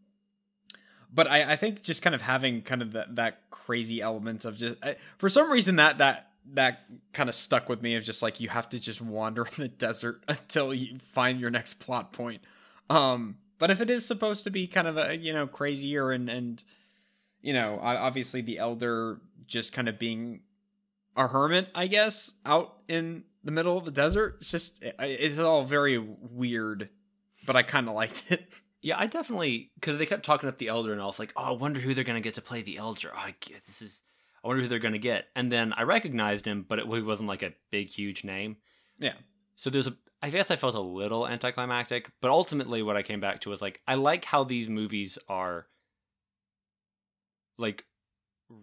but I, I think just kind of having kind of that that crazy element of just I, for some reason that that that kind of stuck with me of just like you have to just wander in the desert until you find your next plot point. Um, but if it is supposed to be kind of a you know crazier and and you know obviously the elder just kind of being a hermit, I guess, out in the middle of the desert. It's just it- it's all very weird, but I kind of liked it. Yeah, I definitely because they kept talking up the elder, and I was like, oh, I wonder who they're gonna get to play the elder. Oh, I guess this is. I wonder who they're gonna get. And then I recognized him, but it he wasn't like a big, huge name. Yeah. So there's a. I guess I felt a little anticlimactic, but ultimately, what I came back to was like, I like how these movies are like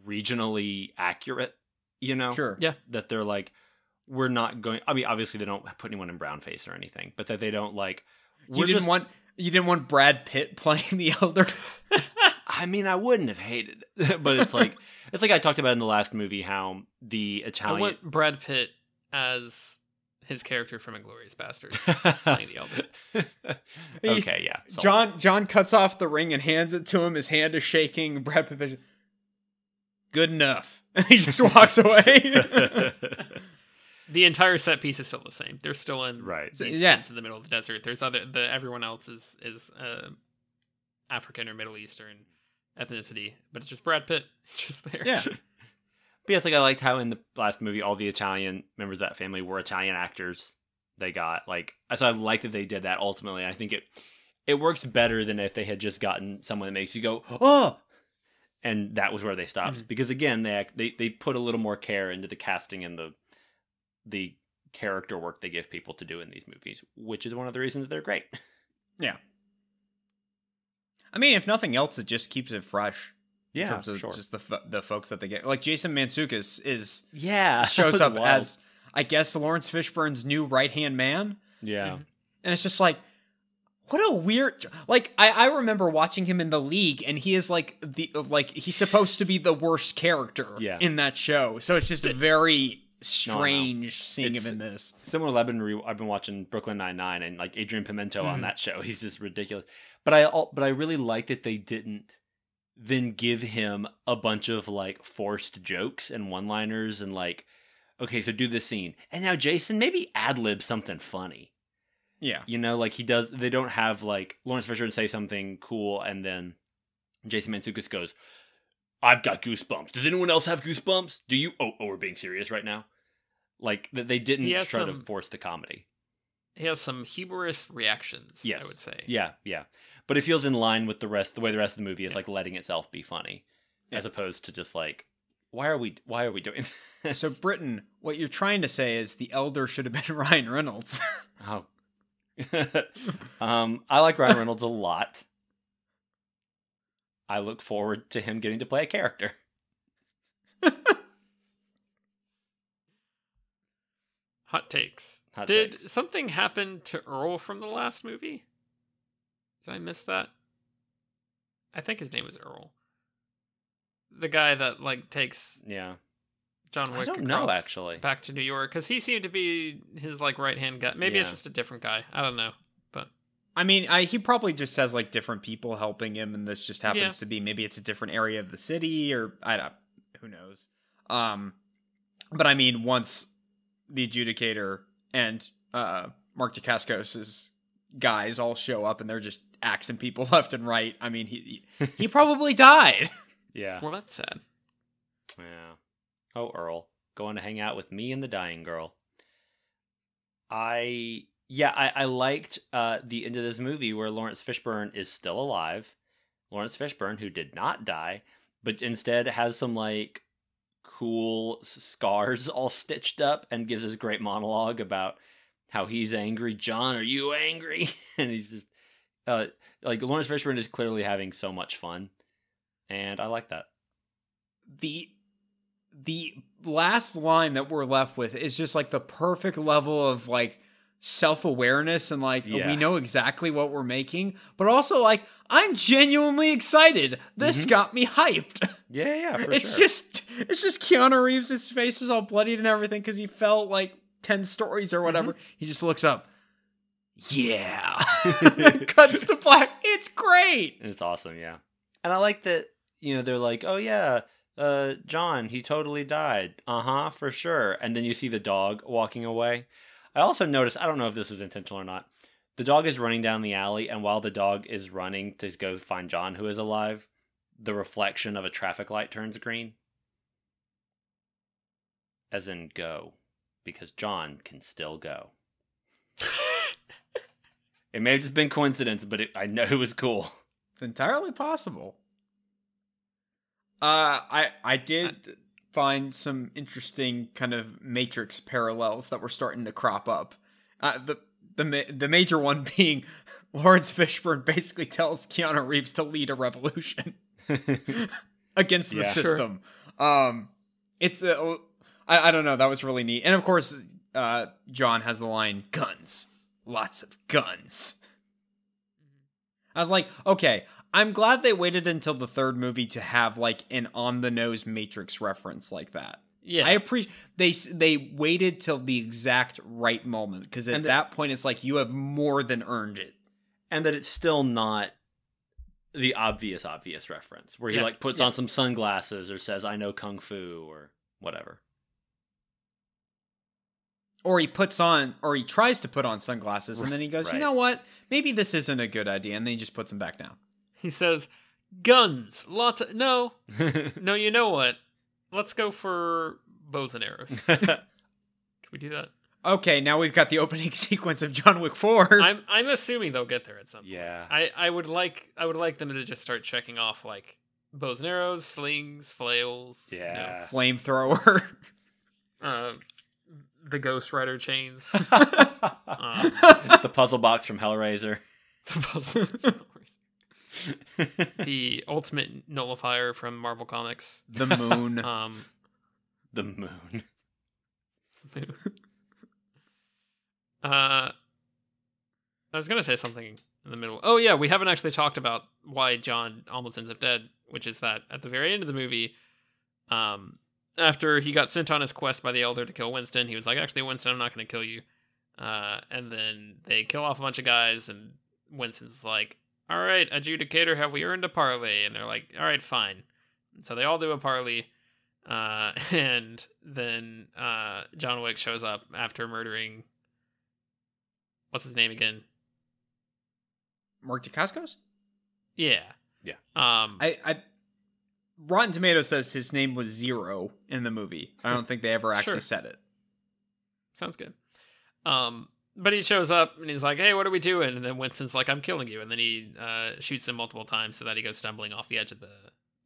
regionally accurate. You know, Sure. Yeah. that they're like, we're not going. I mean, obviously they don't put anyone in brown face or anything, but that they don't like. You We're didn't just want you didn't want Brad Pitt playing the elder. I mean, I wouldn't have hated it, but it's like it's like I talked about in the last movie how the Italian I Italian. want Brad Pitt as his character from Inglourious Basterds playing the elder. okay, yeah. sold. John John cuts off the ring and hands it to him. His hand is shaking. Brad Pitt is good enough. And he just walks away. The entire set piece is still the same. They're still in Right. these Yeah. tents in the middle of the desert. There's other the everyone else is is uh, African or Middle Eastern ethnicity, but it's just Brad Pitt just there. yeah. But yes, like I liked how in the last movie all the Italian members of that family were Italian actors. They got like so I like that they did that ultimately. I think it it works better than if they had just gotten someone that makes you go oh, and that was where they stopped Mhm. because again they they they put a little more care into the casting and the the character work they give people to do in these movies, which is one of the reasons they're great. Yeah. I mean, if nothing else, it just keeps it fresh. In terms of sure. just the the folks that they get. Like Jason Mantzoukas is yeah, shows up wild. as I guess Laurence Fishburne's new right hand man. yeah. And it's just like, what a weird. Like I, I remember watching him in the league, and he is like the like he's supposed to be the worst character Yeah. in that show. So it's just a very strange seeing It's- him in this. similar to I've been re- I've been watching Brooklyn Nine Nine and like Adrian Pimento on Mhm. that show. He's just ridiculous. But I but I really like that they didn't then give him a bunch of like forced jokes and one liners and like okay so do this scene and now Jason maybe ad lib something funny. Yeah, You know like he does. They don't have like Laurence Fishburne say something cool and then Jason Mantzoukas goes. I've got goosebumps. Does anyone else have goosebumps? Do you? Oh, oh, we're being serious right now. Like that they didn't try to force the comedy. He has some humorous reactions, Yes. I would say. Yeah, yeah. But it feels in line with the rest the way the rest of the movie is like letting itself be funny. As opposed to just like why are we why are we doing this? So Britain, what you're trying to say is the elder should have been Ryan Reynolds. oh. um I like Ryan Reynolds a lot. I look forward to him getting to play a character. Hot takes. Hot Did takes. something happen to Earl from the last movie? Did I miss that? I think his name was Earl. The guy that like takes Yeah. John Wick. I Wick don't know actually. back to New York because he seemed to be his like right hand guy. Maybe it's just a different guy. I don't know. But I mean, I, he probably just has like different people helping him, and this just happens Yeah. to be maybe it's a different area of the city, or I don't, who knows. Um, but I mean, once the adjudicator and uh Mark Dacascos's guys all show up, and they're just axing people left and right. I mean, he he probably died. Yeah. Well, that's sad. Yeah. Oh, Earl, going to hang out with me and the dying girl. I yeah, I, I liked uh, the end of this movie where Laurence Fishburne is still alive. Laurence Fishburne, who did not die, but instead has some like cool scars all stitched up and gives this great monologue about how he's angry. John, are you angry? and he's just uh, like Laurence Fishburne is clearly having so much fun, and I like that. the the last line that we're left with is just like the perfect level of like self-awareness and like Yeah. we know exactly what we're making but also like i'm genuinely excited this Mhm. got me hyped Yeah, yeah, for it's sure. just it's just keanu reeves his face is all bloodied and everything because he fell like 10 stories or whatever Mm-hmm. he just looks up yeah cuts to black it's great It's awesome, yeah. And I like that, you know, they're like, oh, yeah, uh, John, he totally died. Uh huh, for sure. And then you see the dog walking away. I also noticed, I don't know if this was intentional or not, the dog is running down the alley, and while the dog is running to go find John, who is alive, the reflection of a traffic light turns green. As in, go. Because John can still go. It may have just been coincidence, but it, I know it was cool. It's entirely possible. Uh, I I did find some interesting kind of Matrix parallels that were starting to crop up. Uh, the the the major one being Laurence Fishburne basically tells Keanu Reeves to lead a revolution against the Yeah. Sure. system. Um, it's uh, I I don't know. That was really neat, and of course, uh, John has the line "guns, lots of guns." I was like, okay, I'm glad they waited until the third movie to have like an on the nose Matrix reference like that. Yeah. I appreciate they they waited till the exact right moment because at the- that point it's like you have more than earned it. and that it's still not the obvious obvious reference where he Yeah, like puts yeah. on some sunglasses or says i know kung fu or whatever Or he puts on, or he tries to put on sunglasses, and then he goes, Right. "You know what? Maybe this isn't a good idea," and then he just puts them back down. He says, guns, lots of. No, no, you know what? Let's go for bows and arrows. Can we do that? Okay, now we've got the opening sequence of John Wick Four. I'm I'm assuming they'll get there at some point. yeah I, I would like I would like them to just start checking off like bows and arrows, slings, flails. you know, yeah Flamethrower. uh, the Ghost Rider chains. the puzzle box from hellraiser the puzzle- the ultimate nullifier from Marvel Comics. the moon. Um, the moon uh, I was gonna say something in the middle. Oh yeah, we haven't actually talked about why John almost ends up dead, which is that at the very end of the movie, um, after he got sent on his quest by the Elder to kill Winston, he was like, "Actually, Winston, I'm not gonna kill you." Uh, and then they kill off a bunch of guys, and Winston's like, "All right, adjudicator, have we earned a parley?" And they're like, "All right, fine." So they all do a parley. Uh, and then uh, John Wick shows up after murdering what's his name again? Mark Dacascos? Yeah. Yeah. Um I, I Rotten Tomatoes says his name was Zero in the movie. I don't think they ever actually Sure. said it. sounds good. Um but he shows up and he's like, "Hey, what are we doing?" And then Winston's like, "I'm killing you." And then he uh, shoots him multiple times so that he goes stumbling off the edge of the.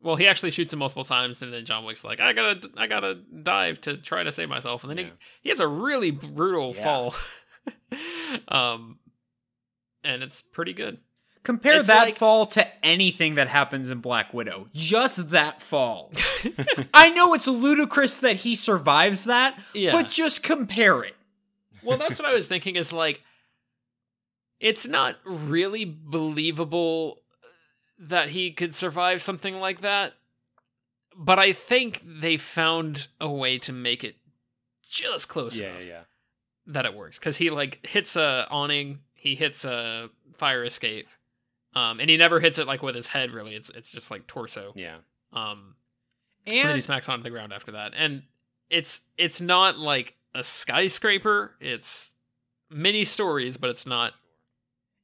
Well, he actually shoots him multiple times, and then John Wick's like, "I gotta, I gotta dive to try to save myself." And then Yeah. he he has a really brutal Yeah. fall. um, and it's pretty good. Compare It's that like- fall to anything that happens in Black Widow. Just that fall. I know it's ludicrous that he survives that, Yeah. but just compare it. Well that's what i was thinking is like it's not really believable that he could survive something like that but i think they found a way to make it just close yeah enough yeah that it works because he like hits a awning he hits a fire escape um and he never hits it like with his head really. It's it's just like torso. Yeah. Um and then he smacks onto the ground after that. And it's it's not like a skyscraper. It's many stories, but it's not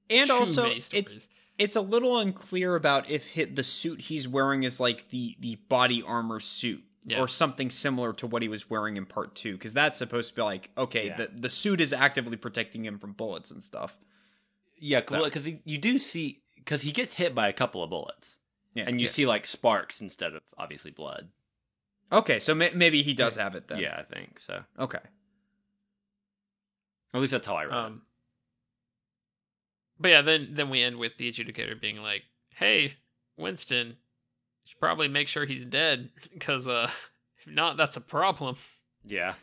and too also many it's it's a little unclear about if hit the suit he's wearing is like the the body armor suit Yeah. or something similar to what he was wearing in part two because that's supposed to be like okay Yeah. the the suit is actively protecting him from bullets and stuff Yeah, So- because you do see because he gets hit by a couple of bullets, yeah and you Yeah. see like sparks instead of obviously blood. okay so may- maybe he does have it then Yeah, I think so. okay At least that's how I read Um, but yeah, then then we end with the adjudicator being like, "Hey, Winston, you should probably make sure he's dead because uh, if not, that's a problem." Yeah,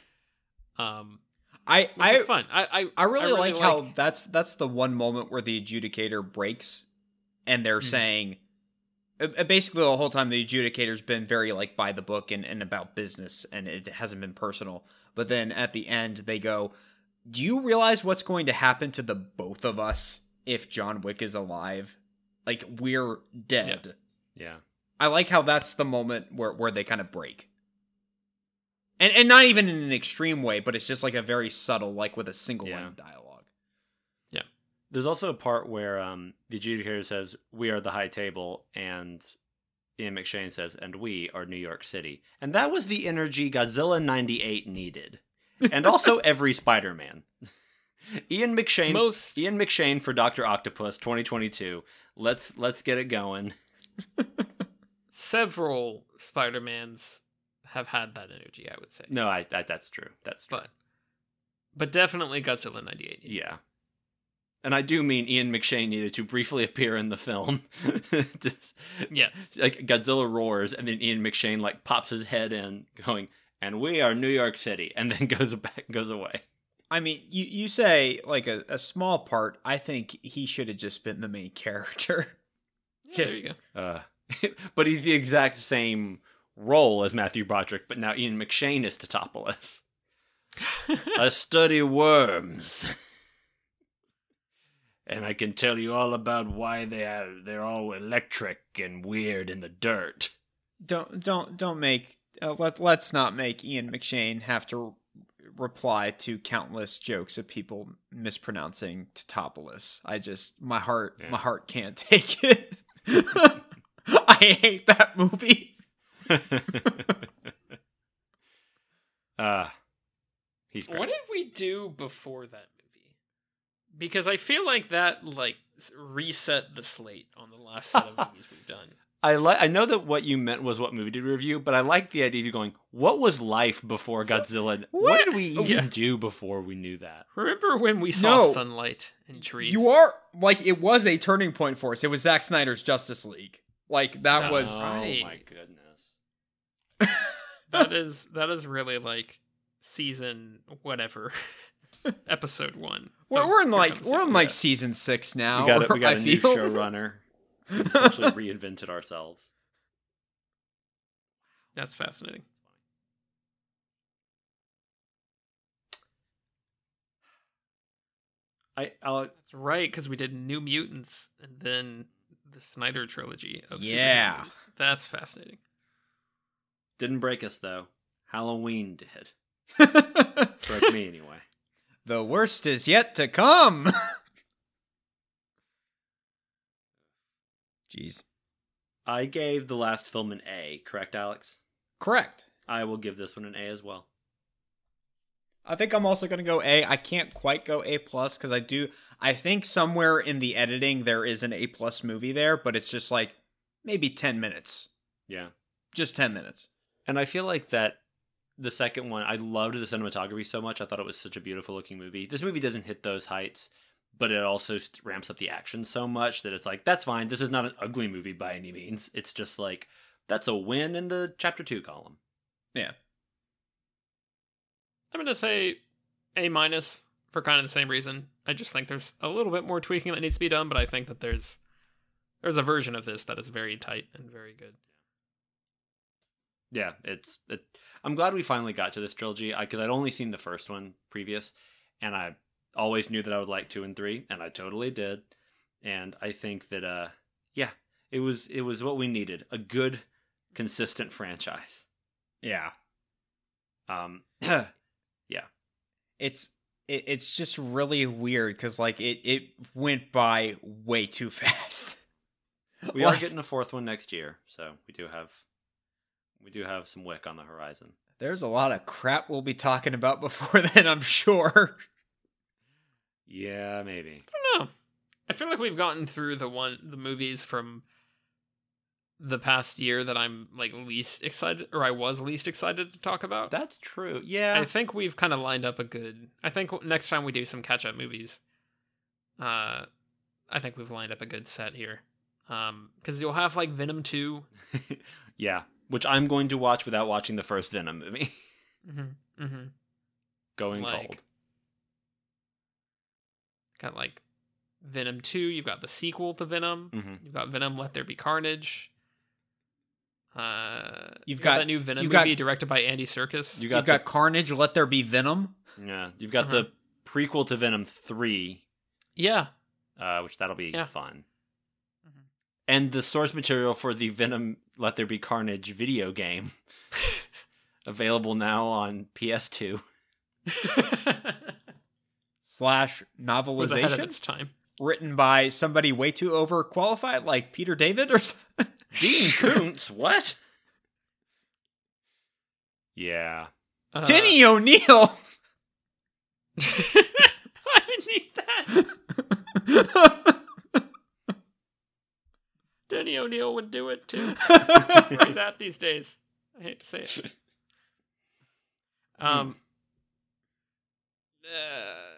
Um, i which i is fun. I I, I really, really like, how that's that's the one moment where the adjudicator breaks, and they're Mhm. saying, uh, uh, basically the whole time the adjudicator's been very like by the book and, and about business, and it hasn't been personal. But then at the end they go, "Do you realize what's going to happen to the both of us if John Wick is alive? Like we're dead." yeah. I like how that's the moment where where they kind of break. And and not even in an extreme way, but it's just like a very subtle, like with a single line of dialogue. Yeah. There's also a part where um, the adjudicator says, "We are the high table," and Ian McShane says, "And we are New York City." And that was the energy Godzilla '98 needed, and also every Spider-Man. Ian McShane, most Ian McShane for Doctor Octopus 2022. Let's let's get it going. several Spider Mans have had that energy. I would say, No, I, I that's true. That's true. but but definitely Godzilla '98. Yeah. And I do mean Ian McShane needed to briefly appear in the film. Just- Yes. like Godzilla roars, and then Ian McShane like pops his head in, going, "And we are New York City," and then goes back, goes away. I mean, you you say like a, a small part. I think he should have just been the main character. Yeah, Just- there you go. Uh, but he's the exact same role as Matthew Broderick, but now Ian McShane is Tatopoulos. I study worms. And I can tell you all about why they are they're all electric and weird in the dirt. don't don't don't make uh, let let's not make Ian McShane have to reply to countless jokes of people mispronouncing Tatopoulos. I just my heart Yeah. my heart can't take it. I hate that movie. uh he's great. What did we do before that movie? Because I feel like that like reset the slate on the last set of movies we've done. I like. I know that what you meant was what movie did we review, but I like the idea of you going, "What was life before Godzilla? What, What? did we even Yeah. do before we knew that?" Remember when we saw No. sunlight and trees? You are like it was a turning point for us. It was Zack Snyder's Justice League. Like that That's was right. Oh my goodness! that is that is really like season whatever episode one. we're, we're in like we're in the- like season six now. we got a, we got I a new feel. showrunner. We essentially reinvented ourselves. That's fascinating. I I'll, That's right because we did New Mutants and then the Snyder trilogy of Yeah. movies. That's fascinating. didn't break us though. Halloween did. Broke me anyway. the worst is yet to come. Jeez. I gave the last film an A. Correct, Alex? Correct. I will give this one an A as well. I think I'm also gonna go A. I can't quite go A plus because I do. I think somewhere in the editing there is an A plus movie there, but it's just like maybe ten minutes, Yeah. just ten minutes. And I feel like that the second one, I loved the cinematography so much. I thought it was such a beautiful looking movie. This movie doesn't hit those heights, but it also ramps up the action so much that it's like, that's fine. This is not an ugly movie by any means. It's just like, that's a win in the chapter two column. Yeah. I'm gonna say A minus for kind of the same reason. I just think there's a little bit more tweaking that needs to be done, but I think that there's there's a version of this that is very tight and very good. Yeah, it's. It, I'm glad we finally got to this trilogy because I'd only seen the first one previous, and I always knew that I would like two and three, and I totally did. And I think that, uh, yeah, it was it was what we needed a good, consistent franchise. Yeah. Um, yeah. It's it, it's just really weird because like it it went by way too fast. We are getting a fourth one next year, so we do have we do have some wick on the horizon. There's a lot of crap we'll be talking about before then, I'm sure. Yeah, maybe. I don't know. I feel like we've gotten through the one the movies from the past year that I'm like least excited or I was least excited to talk about. That's true. Yeah. I think we've kind of lined up a good. I think next time we do some catch up movies, uh, I think we've lined up a good set here. Um, because you'll have like Venom two. yeah, which I'm going to watch without watching the first Venom movie. Mm-hmm. Mm-hmm. Going Like- cold. Got like Venom two. You've got the sequel to Venom. hmm You've got Venom: Let There Be Carnage. Uh, You've you got- that new Venom you've movie got- directed by Andy Serkis. You got You've got Carnage, Let There Be Venom. Yeah, you've got Uh-huh. the prequel to Venom three, yeah, uh, which that'll be Yeah. fun, Mhm. and the source material for the Venom Let There Be Carnage video game available now on PS2. Slash was ahead of novelization its time. written by somebody way too overqualified, like Peter David or something. Dean Koontz, what? Yeah, Uh, Denny O'Neil. I need that. Denny O'Neil would do it too. Where he's at these days. I hate to say it. Um. uh,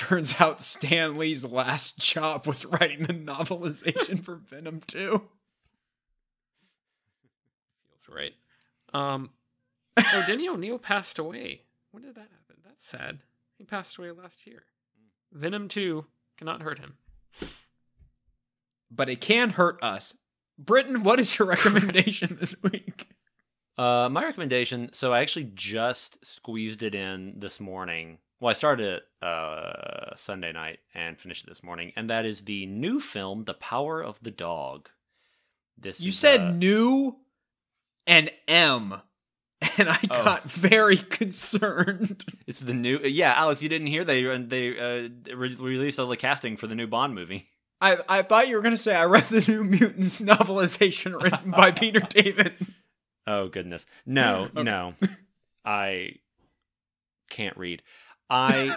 Turns out Stan Lee's last job was writing the novelization for Venom 2. feels right. Um. Oh, Denny O'Neil passed away. When did that happen? That's sad. He passed away last year. Venom Two cannot hurt him. But it can hurt us. Britton, what is your recommendation this week? Uh, my recommendation. So I actually just squeezed it in this morning. Well, I started it uh, Sunday night and finished it this morning, and that is the new film, The Power of the Dog. This You said uh, new and M, and I Oh. got very concerned. it's the new. Yeah, Alex, you didn't hear they they uh, re- released all the casting for the new Bond movie. I, I thought you were going to say I read the New Mutants novelization written by Peter David. Oh goodness, no, Okay. no, I can't read. I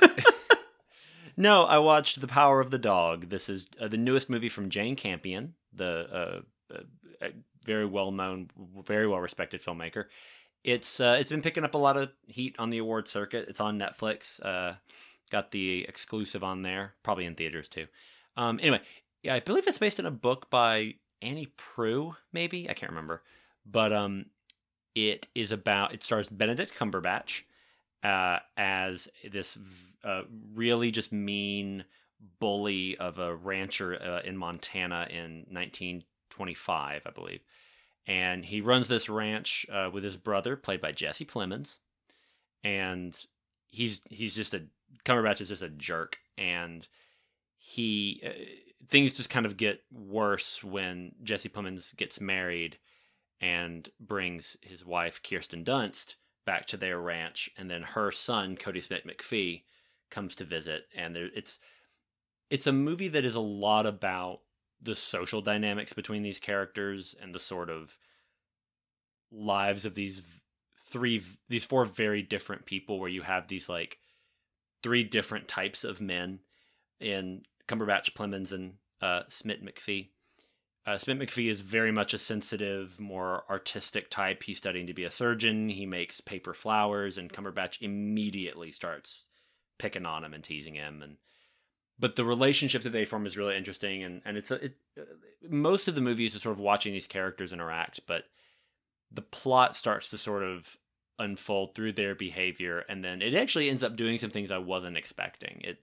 no, I watched The Power of the Dog. This is uh, the newest movie from Jane Campion, the uh, uh, very well known, very well respected filmmaker. It's uh, it's been picking up a lot of heat on the award circuit. It's on Netflix. Uh, got the exclusive on there, probably in theaters too. Um, anyway, yeah, I believe it's based on a book by Annie Proulx, maybe I can't remember, but um, it is about it stars Benedict Cumberbatch uh, as this uh, really just mean bully of a rancher uh, in Montana in 1925, I believe. And he runs this ranch uh, with his brother, played by Jesse Plemons, and he's he's just a Cumberbatch is just a jerk, and he uh, things just kind of get worse when Jesse Plemons gets married and brings his wife Kirsten Dunst back to their ranch, and then her son Kodi Smit-McPhee comes to visit, and there, it's it's a movie that is a lot about the social dynamics between these characters and the sort of lives of these three these four very different people where you have these like three different types of men in Cumberbatch, Plemons, and uh, Smith McPhee. Uh, Smit-McPhee is very much a sensitive, more artistic type. He's studying to be a surgeon. He makes paper flowers, and Cumberbatch immediately starts picking on him and teasing him. And but the relationship that they form is really interesting, and and it's a, it, uh, most of the movie is sort of watching these characters interact, but the plot starts to sort of unfold through their behavior, and then it actually ends up doing some things I wasn't expecting. It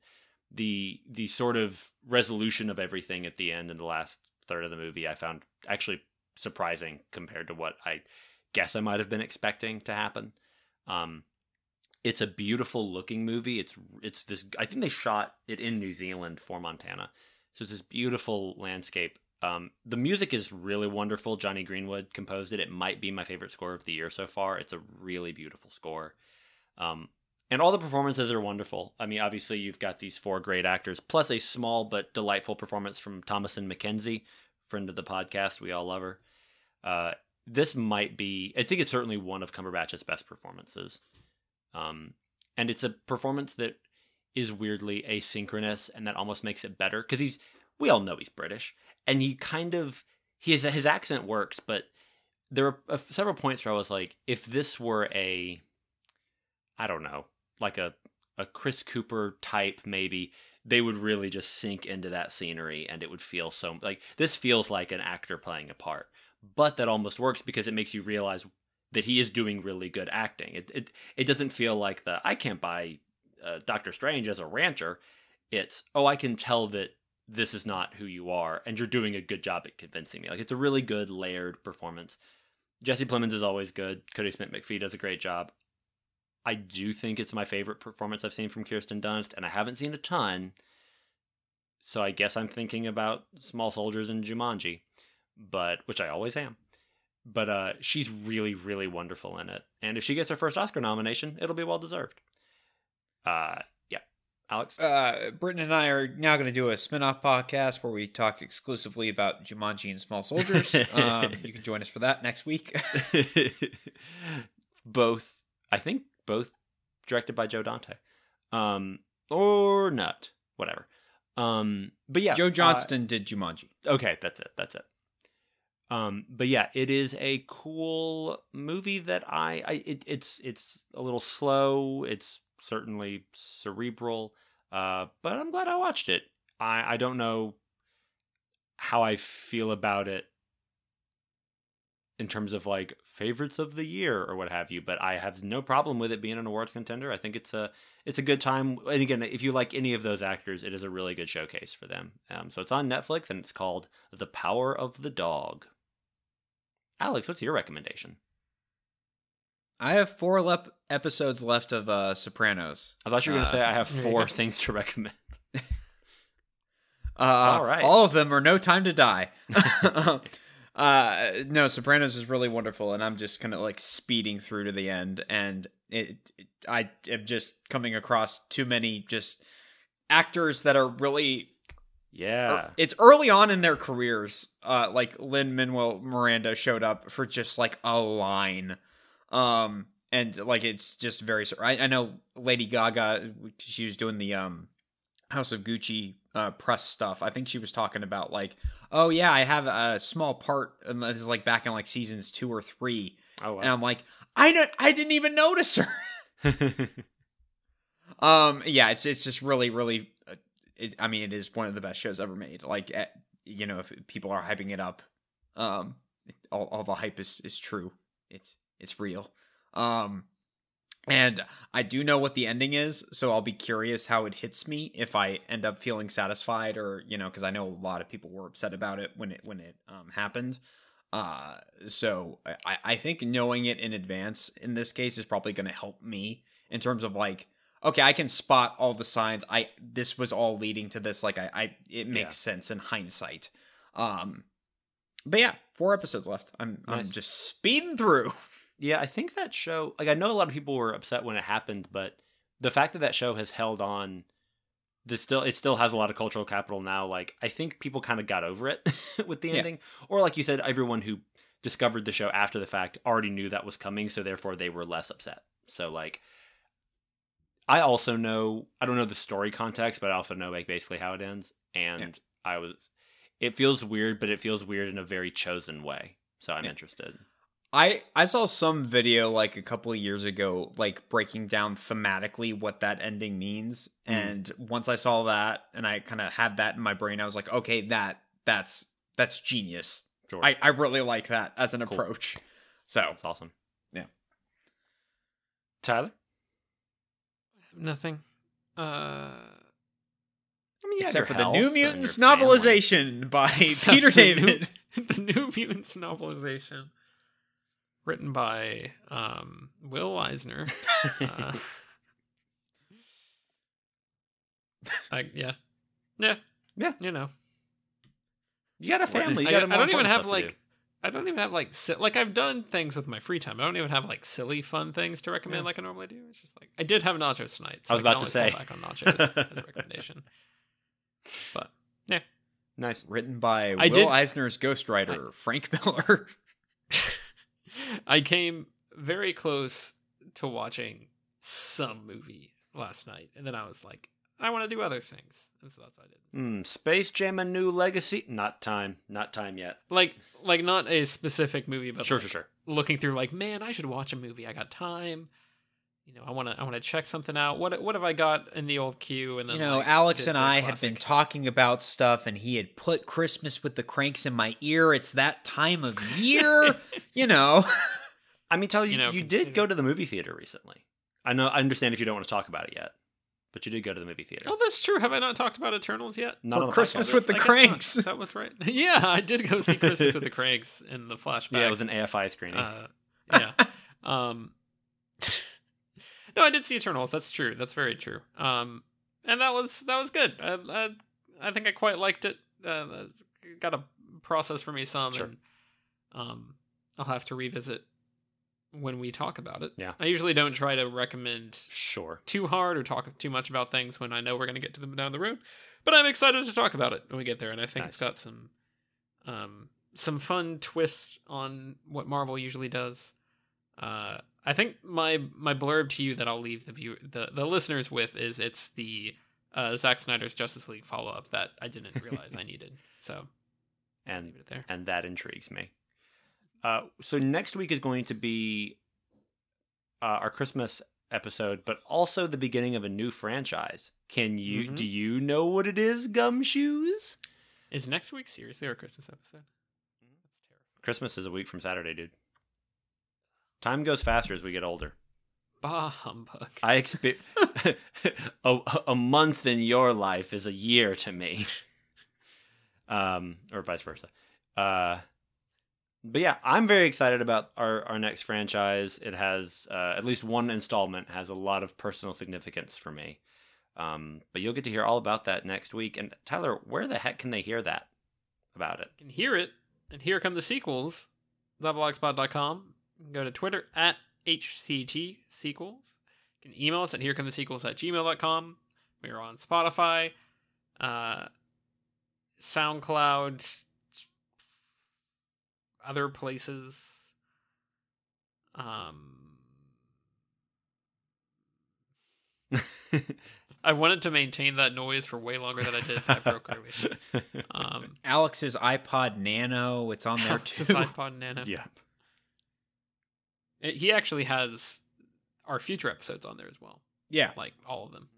the the sort of resolution of everything at the end in the last third of the movie I found actually surprising compared to what I guess I might have been expecting to happen. Um, it's a beautiful looking movie. It's it's this. I think they shot it in New Zealand for Montana, so it's this beautiful landscape. Um, the music is really wonderful. Jonny Greenwood composed it. It might be my favorite score of the year so far. It's a really beautiful score. Um, and all the performances are wonderful. I mean, obviously you've got these four great actors, plus a small but delightful performance from Thomasin McKenzie friend of the podcast. We all love her. Uh, this might be. I think it's certainly one of Cumberbatch's best performances. Um, and it's a performance that is weirdly asynchronous, and that almost makes it better because he's. We all know he's British, and he kind of he is, his accent works, but there were several points where I was like, if this were a, I don't know, like a a Chris Cooper type, maybe they would really just sink into that scenery, and it would feel so like this feels like an actor playing a part, but that almost works because it makes you realize that he is doing really good acting. It it it doesn't feel like the I can't buy uh, Doctor Strange as a rancher. It's oh I can tell that this is not who you are, and you're doing a good job at convincing me. Like it's a really good layered performance. Jesse Plemons is always good. Kodi Smit-McPhee does a great job. I do think it's my favorite performance I've seen from Kirsten Dunst, and I haven't seen a ton. So I guess I'm thinking about Small Soldiers and Jumanji, but which I always am. But uh, she's really, really wonderful in it, and if she gets her first Oscar nomination, it'll be well deserved. Uh, yeah, Alex. Uh, Britton and I are now going to do a spin-off podcast where we talk exclusively about Jumanji and Small Soldiers. um, you can join us for that next week. both, I think, both directed by Joe Dante, um, or not, whatever. Um, but yeah, Joe uh, Johnston did Jumanji. okay, that's it. That's it. Um, but yeah, it is a cool movie that I, I it, it's it's a little slow. It's certainly cerebral. Uh, but I'm glad I watched it. I I don't know how I feel about it in terms of like favorites of the year or what have you, but I have no problem with it being an awards contender. I think it's a it's a good time. And again, if you like any of those actors, it is a really good showcase for them. Um, so it's on Netflix and it's called The Power of the Dog. Alex, what's your recommendation? I have four lep- episodes left of uh, Sopranos. I thought you were going to Uh, say I have four things to recommend. Uh, All right. All of them are No Time to Die. uh, no, Sopranos is really wonderful, and I'm just kind of like speeding through to the end, and it, it, I am just coming across too many just actors that are really. Yeah. It's early on in their careers. Uh, like Lin-Manuel Miranda showed up for just like a line, um, and like it's just very. I, I know Lady Gaga. She was doing the um House of Gucci uh, press stuff. I think she was talking about like, oh yeah, I have a small part, and this is like back in like seasons two or three, Oh, and I'm like, I don't, I didn't even notice her. um, yeah, it's it's just really, really. Uh, it, I mean, it is one of the best shows ever made. Like, eh, you know, if people are hyping it up, um, all all the hype is is true. It's it's real. Um, and I do know what the ending is, so I'll be curious how it hits me if I end up feeling satisfied or, you know, because I know a lot of people were upset about it when it when it um, happened. Uh, so I, I think knowing it in advance in this case is probably going to help me in terms of like, okay, I can spot all the signs. I this was all leading to this. Like I, I it makes sense in hindsight. Um, but yeah, four episodes left. I'm Nice. I'm just speeding through. Yeah, I think that show. Like, I know a lot of people were upset when it happened, but the fact that that show has held on, this still it still has a lot of cultural capital now. Like, I think people kind of got over it with the Yeah. ending, or like you said, everyone who discovered the show after the fact already knew that was coming, so therefore they were less upset. So like. I also know I don't know the story context, but I also know like basically how it ends. And I was it feels weird, but it feels weird in a very chosen way. So I'm Yeah. interested. I I saw some video like a couple of years ago, like breaking down thematically what that ending means. Mm. And once I saw that, and I kind of had that in my brain, I was like, okay, that that's that's genius. Sure. I I really like that as an Cool. approach. So That's awesome. Yeah. Tyler? Nothing. Uh, I mean, you have except for your the New Mutants novelization by Except Peter the New- David. the New Mutants novelization, written by um, Will Eisner. Uh, I, yeah, yeah, Yeah. You know, You got a family. You I, got I don't even have like. do. I don't even have like si- like I've done things with my free time. I don't even have like silly fun things to recommend Yeah. like I normally do. It's just like I did have nachos tonight. So I was about to say. back on nachos as a recommendation. But yeah, Nice. written by I Will did- Eisner's ghostwriter Frank Miller. I came very close to watching some movie last night, and then I was like, I want to do other things, and so that's what I did. Hmm. Space Jam: A New Legacy. Not time. Not time yet. Like, like not a specific movie, but Sure, like, sure, sure. looking through, like, man, I should watch a movie. I got time. You know, I want to, I want to check something out. What, what have I got in the old queue? And then, You know, like, Alex and the I had been talking about stuff, and he had put Christmas with the Cranks in my ear. It's that time of year, you know. I mean, tell you, You know, you did go to the movie theater recently. I know. I understand if you don't want to talk about it yet, but you did go to the movie theater. Oh, that's true. Have I not talked about Eternals yet? Not For on the Christmas podcast. with the I Cranks. That was right. Yeah, I did go see Christmas with the Cranks in the flashback. Yeah, it was an AFI screening. Uh, yeah. um, no, I did see Eternals. That's true. That's very true. Um, and that was that was good. I I, I think I quite liked it. Uh, got a process for me some, Sure. and um, I'll have to revisit when we talk about it. Yeah. I usually don't try to recommend sure. too hard or talk too much about things when I know we're going to get to them down the road. But I'm excited to talk about it when we get there, and I think it's got some um, some fun twists on what Marvel usually does. Uh, I think my my blurb to you that I'll leave the view the, the listeners with is it's the uh, Zack Snyder's Justice League follow up that I didn't realize I needed. So And leave it there. and that intrigues me. Uh, so next week is going to be uh, our Christmas episode, but also the beginning of a new franchise. Can you Mhm. do you know what it is, Gumshoes? Is next week seriously our Christmas episode? That's terrible. Christmas is a week from Saturday, dude. Time goes faster as we get older. Bah humbug. I expect a, a month in your life is a year to me. um, or vice versa. Uh, but yeah, I'm very excited about our, our next franchise. It has uh, at least one installment has a lot of personal significance for me. Um, but you'll get to hear all about that next week. And Tyler, where the heck can they hear that about it? can hear it, and here come the sequels. Levelogspot.com. You can go to Twitter at HCT sequels. You can email us at herecomethesequels at gmail.com. We are on Spotify, uh, SoundCloud, other places. Um, I wanted to maintain that noise for way longer than I did. I broke Um, Alex's iPod Nano, it's on there Alex's too. iPod Nano. yeah. It- he actually has our future episodes on there as well, Yeah. like all of them.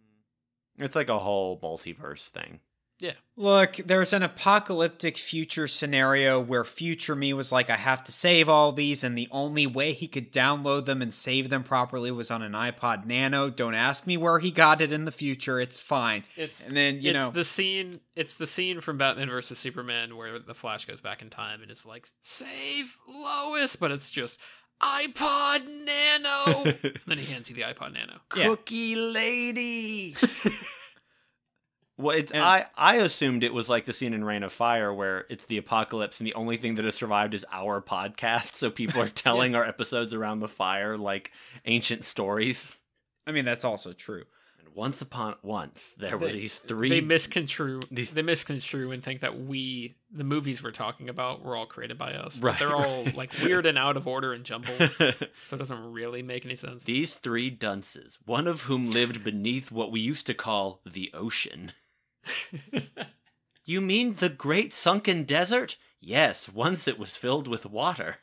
It's like a whole multiverse thing. Yeah. Look, there's an apocalyptic future scenario where future me was like, I have to save all these, and the only way he could download them and save them properly was on an iPod Nano. Don't ask me where he got it in the future. It's fine. It's And then, you it's know, the scene. It's the scene from Batman versus Superman where the Flash goes back in time and it's like save Lois, but it's just iPod Nano. and then he hands you the iPod Nano. Yeah. Cookie lady. well, it's And- I I assumed it was like the scene in Reign of Fire where it's the apocalypse and the only thing that has survived is our podcast, so people are telling our episodes around the fire like ancient stories. I mean, that's also true. Once upon once there were They- these three They misconstrue. these- They misconstrue and think that we, the movies we're talking about, were all created by us. Right, They're all right. like weird and out of order and jumbled, so it doesn't really make any sense. these three dunces, one of whom lived beneath what we used to call the ocean. You mean the great sunken desert? Yes, once it was filled with water.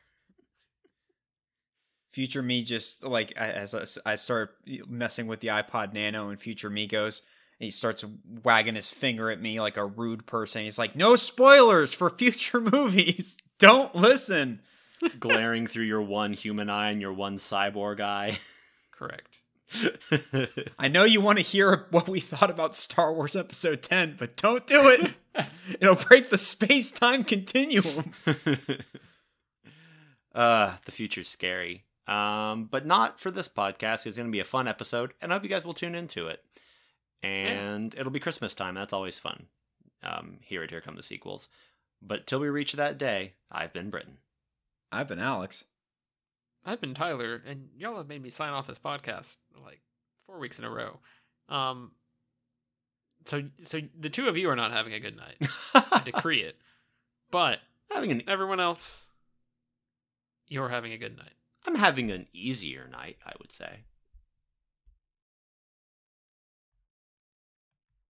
Future me just like as I- I start messing with the iPod Nano, and future me goes. He starts wagging his finger at me like a rude person. He's like, "No spoilers for future movies. Don't listen." glaring through your one human eye and your one cyborg eye. Correct. I know you want to hear what we thought about Star Wars Episode 10, but don't do it. It'll break the space time continuum. uh, the future's scary. Um, but not for this podcast. It's going to be a fun episode, and I hope you guys will tune into it. And it'll be Christmas time. That's always fun. Um, here at Here Come the Sequels. But till we reach that day, I've been Britton. I've been Alex. I've been Tyler, and y'all have made me sign off this podcast like four weeks in a row. Um, so so the two of you are not having a good night. I decree it. But having an everyone else, you're having a good night. I'm having an easier night, I would say.